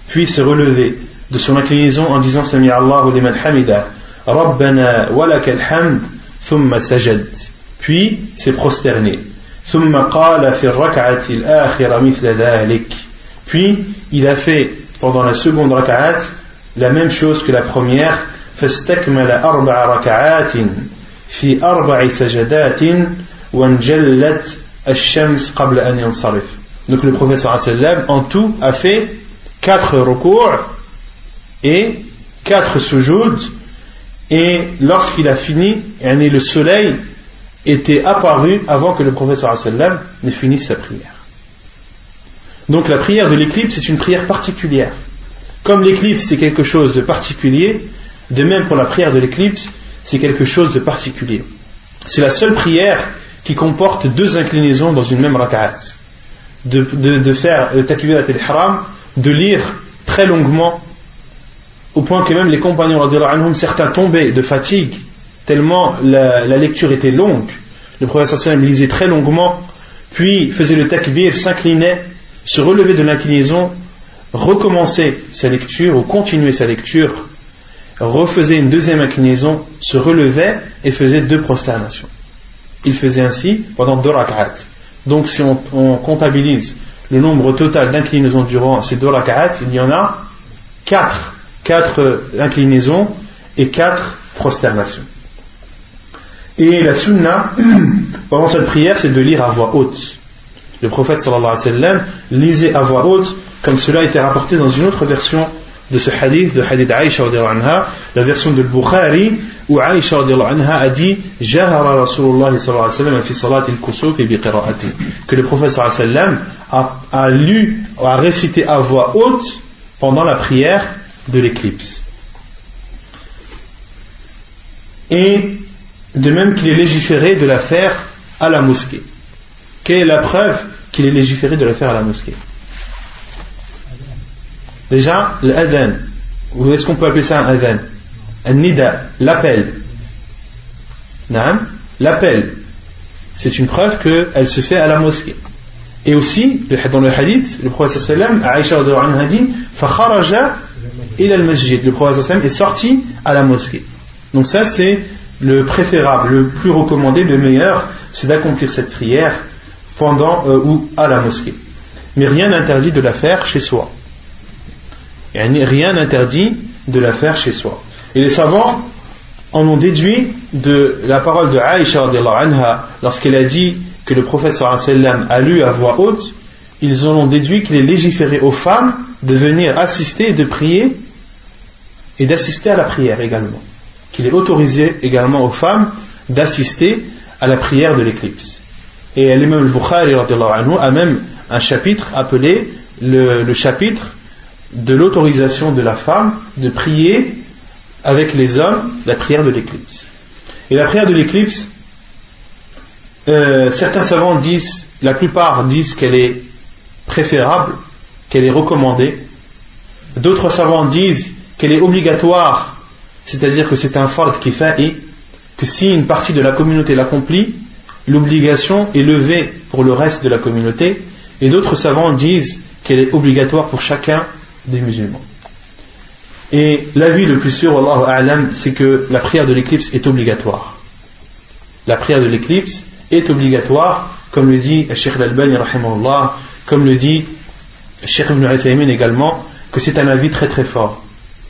Puis s'est relevé de son inclinaison en disant Sami Allahu liman hamida, Rabbana walakal hamd, thumma sajad. Puis s'est prosterné. Puis il a fait pendant la seconde raka'at la même chose que la première. فاستكمل أربع ركعات في أربع سجدات وانجلت الشمس قبل أن ينصرف. Donc le prophète sallam en tout a fait quatre recours et quatre sujouds et lorsqu'il a fini, le soleil était apparu avant que le prophète sallam ne finisse sa prière. Donc la prière de l'éclipse est une prière particulière. Comme l'éclipse c'est quelque chose de particulier, de même pour la prière de l'éclipse, c'est quelque chose de particulier. C'est la seule prière qui comporte deux inclinaisons dans une même rak'at. De, faire le takbir al-haram, de lire très longuement, au point que même les compagnons, certains tombaient de fatigue, tellement la, lecture était longue. Le sallam lisait très longuement, puis faisait le takbir, s'inclinait, se relevait de l'inclinaison, recommençait sa lecture ou continuait sa lecture, refaisait une deuxième inclinaison, se relevait et faisait deux prosternations. Il faisait ainsi pendant deux rak'at. Donc si on, comptabilise le nombre total d'inclinaisons durant ces deux rak'at, il y en a quatre. Quatre inclinaisons et quatre prosternations. Et la sunna, <clears throat> pendant cette prière, c'est de lire à voix haute. Le prophète sallallahu alayhi wa sallam lisait à voix haute, comme cela a été rapporté dans une autre version de ce hadith, de hadith Aïcha anha, la version de Bukhari, où Aïcha anha a dit Jahara Rasulullah sallallahu alayhi wa sallam fi salat al-kusuf et biqira'ati. Que le prophète sallallahu alayhi wa sallam a, a lu, a récité à voix haute pendant la prière de l'éclipse. Et de même qu'il est légiféré de la faire à la mosquée. Quelle est la preuve? qu'il est légiféré de le faire à la mosquée. Déjà, l'adhan, ou est-ce qu'on peut appeler ça un adhan? Un nida, l'appel. L'appel, c'est une preuve qu'elle se fait à la mosquée. Et aussi, dans le hadith, le prophète sallam, Aïcha a dit Fakharaja ila al-masjid. Le prophète sallam est sorti à la mosquée. Donc, ça, c'est le préférable, le plus recommandé, le meilleur, c'est d'accomplir cette prière pendant euh, ou à la mosquée. Mais rien n'interdit de la faire chez soi. Rien n'interdit de la faire chez soi. Et les savants en ont déduit de la parole de Aïcha anha lorsqu'elle a dit que le prophète sallam a lu à voix haute, ils en ont déduit qu'il est légiféré aux femmes de venir assister et de prier et d'assister à la prière également. Qu'il est autorisé également aux femmes d'assister à la prière de l'éclipse. Et l'imam al-Bukhari a même un chapitre appelé le, chapitre de l'autorisation de la femme de prier avec les hommes la prière de l'éclipse. Et la prière de l'éclipse, euh, certains savants disent, la plupart disent qu'elle est préférable, qu'elle est recommandée. D'autres savants disent qu'elle est obligatoire, c'est-à-dire que c'est un fard qui fait que si une partie de la communauté l'accomplit, l'obligation est levée pour le reste de la communauté, et d'autres savants disent qu'elle est obligatoire pour chacun des musulmans. Et l'avis le plus sûr, Allah c'est que la prière de l'éclipse est obligatoire. La prière de l'éclipse est obligatoire, comme le dit Sheikh Al-Albani, comme le dit Sheikh Ibn Uthaymin également, que c'est un avis très très fort.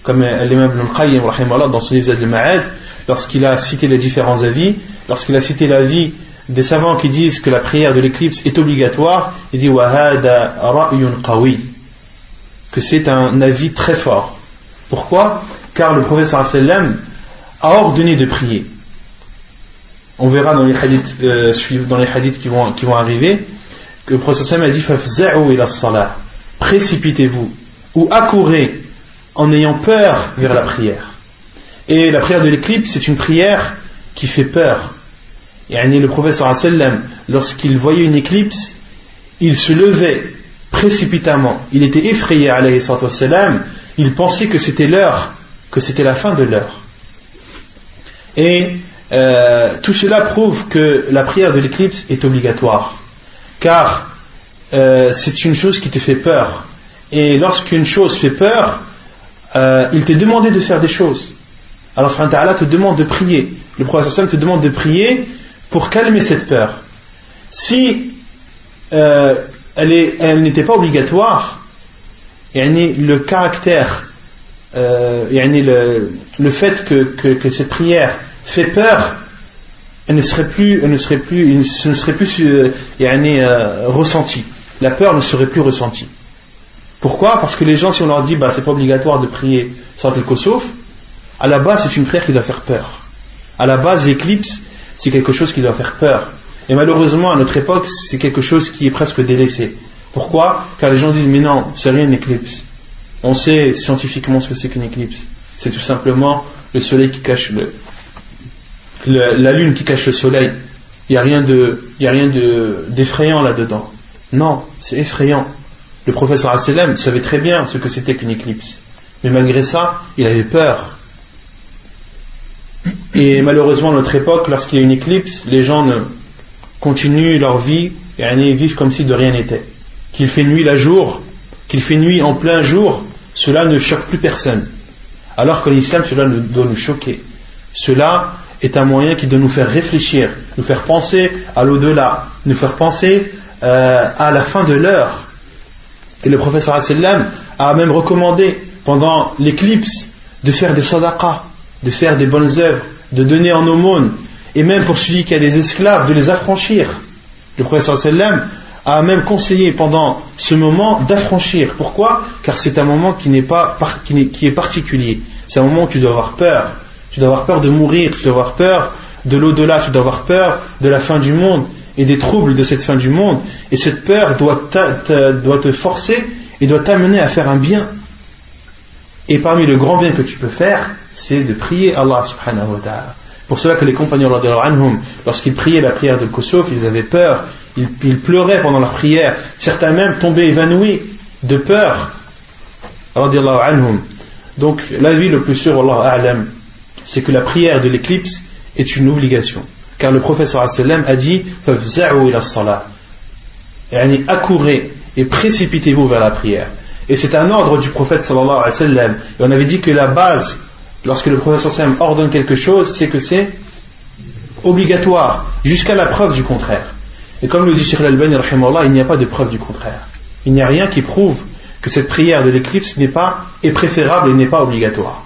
Comme l'imam Ibn Qayyim, dans son livre Zad al-Ma'ad, lorsqu'il a cité les différents avis, lorsqu'il a cité l'avis des savants qui disent que la prière de l'éclipse est obligatoire, il dit wahada ra'yun qawi que c'est un avis très fort. Pourquoi? Car le prophète sallam a ordonné de prier. On verra dans les hadiths euh, dans les qui vont arriver que le sallam a dit salah précipitez-vous ou accourez en ayant peur vers la prière. Et la prière de l'éclipse, c'est une prière qui fait peur. Et le sallam lorsqu'il voyait une éclipse, il se levait précipitamment. Il était effrayé, il pensait que c'était l'heure, que c'était la fin de l'heure. Et euh, tout cela prouve que la prière de l'éclipse est obligatoire, car euh, c'est une chose qui te fait peur. Et lorsqu'une chose fait peur, euh, il t'est demandé de faire des choses. Alors Allah te demande de prier. Le prophète te demande de prier pour calmer cette peur. Si elle, n'était pas obligatoire, le caractère, euh, le, le fait que, cette prière fait peur, elle ne serait plus, elle ne serait plus, ce ne serait plus euh, euh, ressenti. La peur ne serait plus ressentie. Pourquoi? Parce que les gens, si on leur dit, bah, c'est pas obligatoire de prier sans le sauf, à la base, c'est une prière qui doit faire peur. À la base, l'éclipse, c'est quelque chose qui doit faire peur. Et malheureusement, à notre époque, c'est quelque chose qui est presque délaissé. Pourquoi? Car les gens disent, mais non, c'est rien une éclipse. On sait scientifiquement ce que c'est qu'une éclipse. C'est tout simplement le soleil qui cache le, la lune qui cache le soleil. Il n'y a rien de, y a rien de, d'effrayant là-dedans. Non, c'est effrayant. Le professeur Asselem savait très bien ce que c'était qu'une éclipse. Mais malgré ça, il avait peur. Et malheureusement, à notre époque, lorsqu'il y a une éclipse, les gens continuent leur vie et vivent comme si de rien n'était. Qu'il fait nuit la jour, qu'il fait nuit en plein jour, cela ne choque plus personne. Alors qu'en islam, cela doit nous choquer. Cela est un moyen qui doit nous faire réfléchir, nous faire penser à l'au-delà, nous faire penser euh, à la fin de l'heure. Et le professeur a même recommandé pendant l'éclipse de faire des sadaqas, de faire des bonnes œuvres, de donner en aumône, et même pour celui qui a des esclaves, de les affranchir. Le professeur sallam a même conseillé pendant ce moment d'affranchir. Pourquoi? Car c'est un moment qui, pas, qui est particulier. C'est un moment où tu dois avoir peur. Tu dois avoir peur de mourir, tu dois avoir peur de l'au-delà, tu dois avoir peur de la fin du monde et des troubles de cette fin du monde. Et cette peur doit, doit te forcer et doit t'amener à faire un bien. Et parmi le grand bien que tu peux faire, c'est de prier Allah subhanahu wa ta'ala. Pour cela que les compagnons lorsqu'ils priaient la prière de Kosof, ils avaient peur, ils, pleuraient pendant leur prière, certains même tombaient évanouis de peur. Donc l'avis le plus sûr, Allah c'est que la prière de l'éclipse est une obligation. Car le professeur a dit accourez et précipitez-vous vers la prière. Et c'est un ordre du prophète sallallahu alayhi. Et on avait dit que la base, lorsque le prophète sallam ordonne quelque chose, c'est que c'est obligatoire, jusqu'à la preuve du contraire. Et comme le dit Sheikh al-Albani, il n'y a pas de preuve du contraire. Il n'y a rien qui prouve que cette prière de l'éclipse n'est pas, est préférable et n'est pas obligatoire.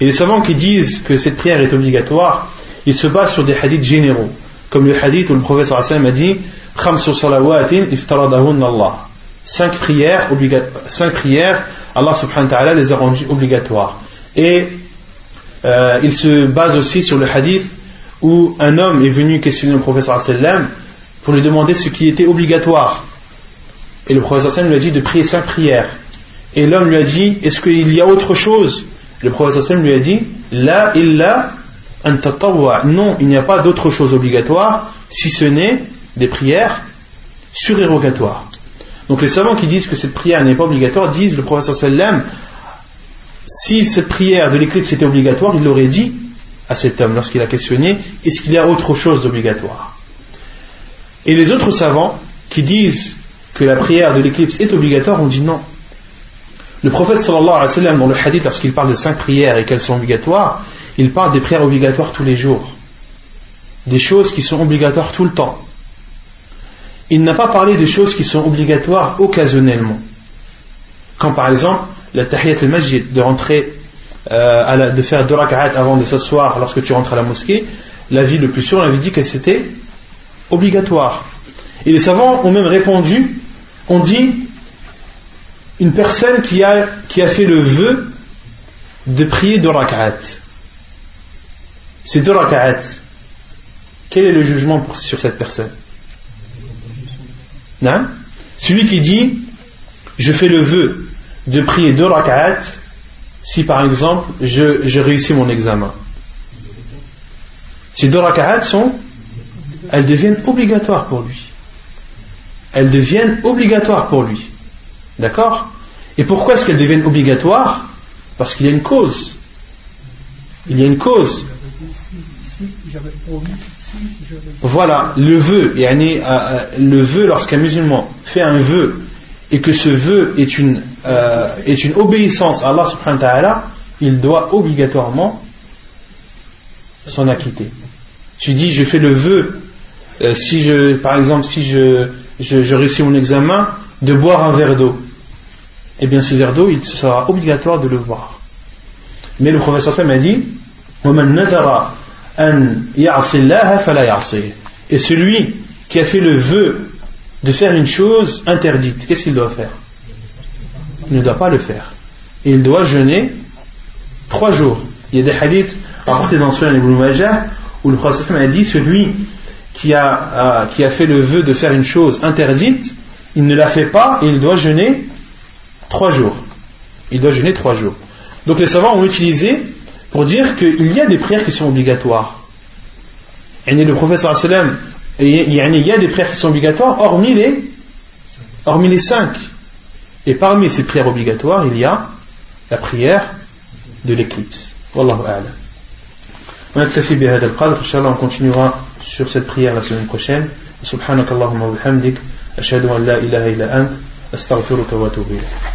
Et les savants qui disent que cette prière est obligatoire, ils se basent sur des hadiths généraux. Comme le hadith où le prophète sallam a dit, Allah cinq prières, cinq prières, Allah subhanahu wa ta'ala les a rendues obligatoires. Euh, il se base aussi sur le hadith où un homme est venu questionner le professeur pour lui demander ce qui était obligatoire. Et le professeur lui a dit de prier cinq prières. Et l'homme lui a dit Est-ce qu'il y a autre chose? Le professeur lui a dit La illa Non, il n'y a pas d'autre chose obligatoire si ce n'est des prières surérogatoires. Donc les savants qui disent que cette prière n'est pas obligatoire disent le professeur sallam si cette prière de l'éclipse était obligatoire, il l'aurait dit à cet homme lorsqu'il a questionné est-ce qu'il y a autre chose d'obligatoire? Et les autres savants qui disent que la prière de l'éclipse est obligatoire ont dit non. Le prophète sallallahu alayhi wa sallam, dans le hadith, lorsqu'il parle de cinq prières et qu'elles sont obligatoires, il parle des prières obligatoires tous les jours. Des choses qui sont obligatoires tout le temps il n'a pas parlé de choses qui sont obligatoires occasionnellement. Quand par exemple, la tahiyat al-masjid, de rentrer, euh, de faire deux rak'at avant de s'asseoir lorsque tu rentres à la mosquée, la vie le plus sûr, on avait dit que c'était obligatoire. Et les savants ont même répondu, on dit, une personne qui a, fait le vœu de prier deux rak'at. Ces deux rak'at, quel est le jugement sur cette personne? Celui qui dit je fais le vœu de prier deux rak'at si par exemple je, réussis mon examen. Ces deux rak'at sont, elles deviennent obligatoires pour lui. Elles deviennent obligatoires pour lui. D'accord? Et pourquoi est-ce qu'elles deviennent obligatoires? Parce qu'il y a une cause. Il y a une cause. Voilà, le vœu, euh, euh, le vœu lorsqu'un musulman fait un vœu et que ce vœu est une, euh, est une obéissance à Allah il doit obligatoirement s'en acquitter. Tu dis, je fais le vœu, si je, par exemple, si je, je, réussis mon examen, de boire un verre d'eau. eh bien ce verre d'eau, il sera obligatoire de le boire. Mais le professeur Sam a dit Et celui qui a fait le vœu de faire une chose interdite, qu'est-ce qu'il doit faire? Il ne doit pas le faire. il doit jeûner trois jours. Il y a des hadiths rapportés dans Sunan Ibn Majah où le professeur a dit celui qui a, qui a fait le vœu de faire une chose interdite, il ne la fait pas et il doit jeûner trois jours. Il doit jeûner trois jours. Donc les savants ont utilisé pour dire qu'il y a des prières qui sont obligatoires. Et le professeur il y a des prières qui sont obligatoires hormis les, hormis les cinq. Et parmi ces prières obligatoires, il y a la prière de l'éclipse. Wallahu a'lam. ونكتفي بهذا القدر إن شاء الله on continuera sur cette prière la semaine prochaine سبحانك اللهم وبحمدك أشهد أن لا إله إلا أنت أستغفرك وأتوب إليك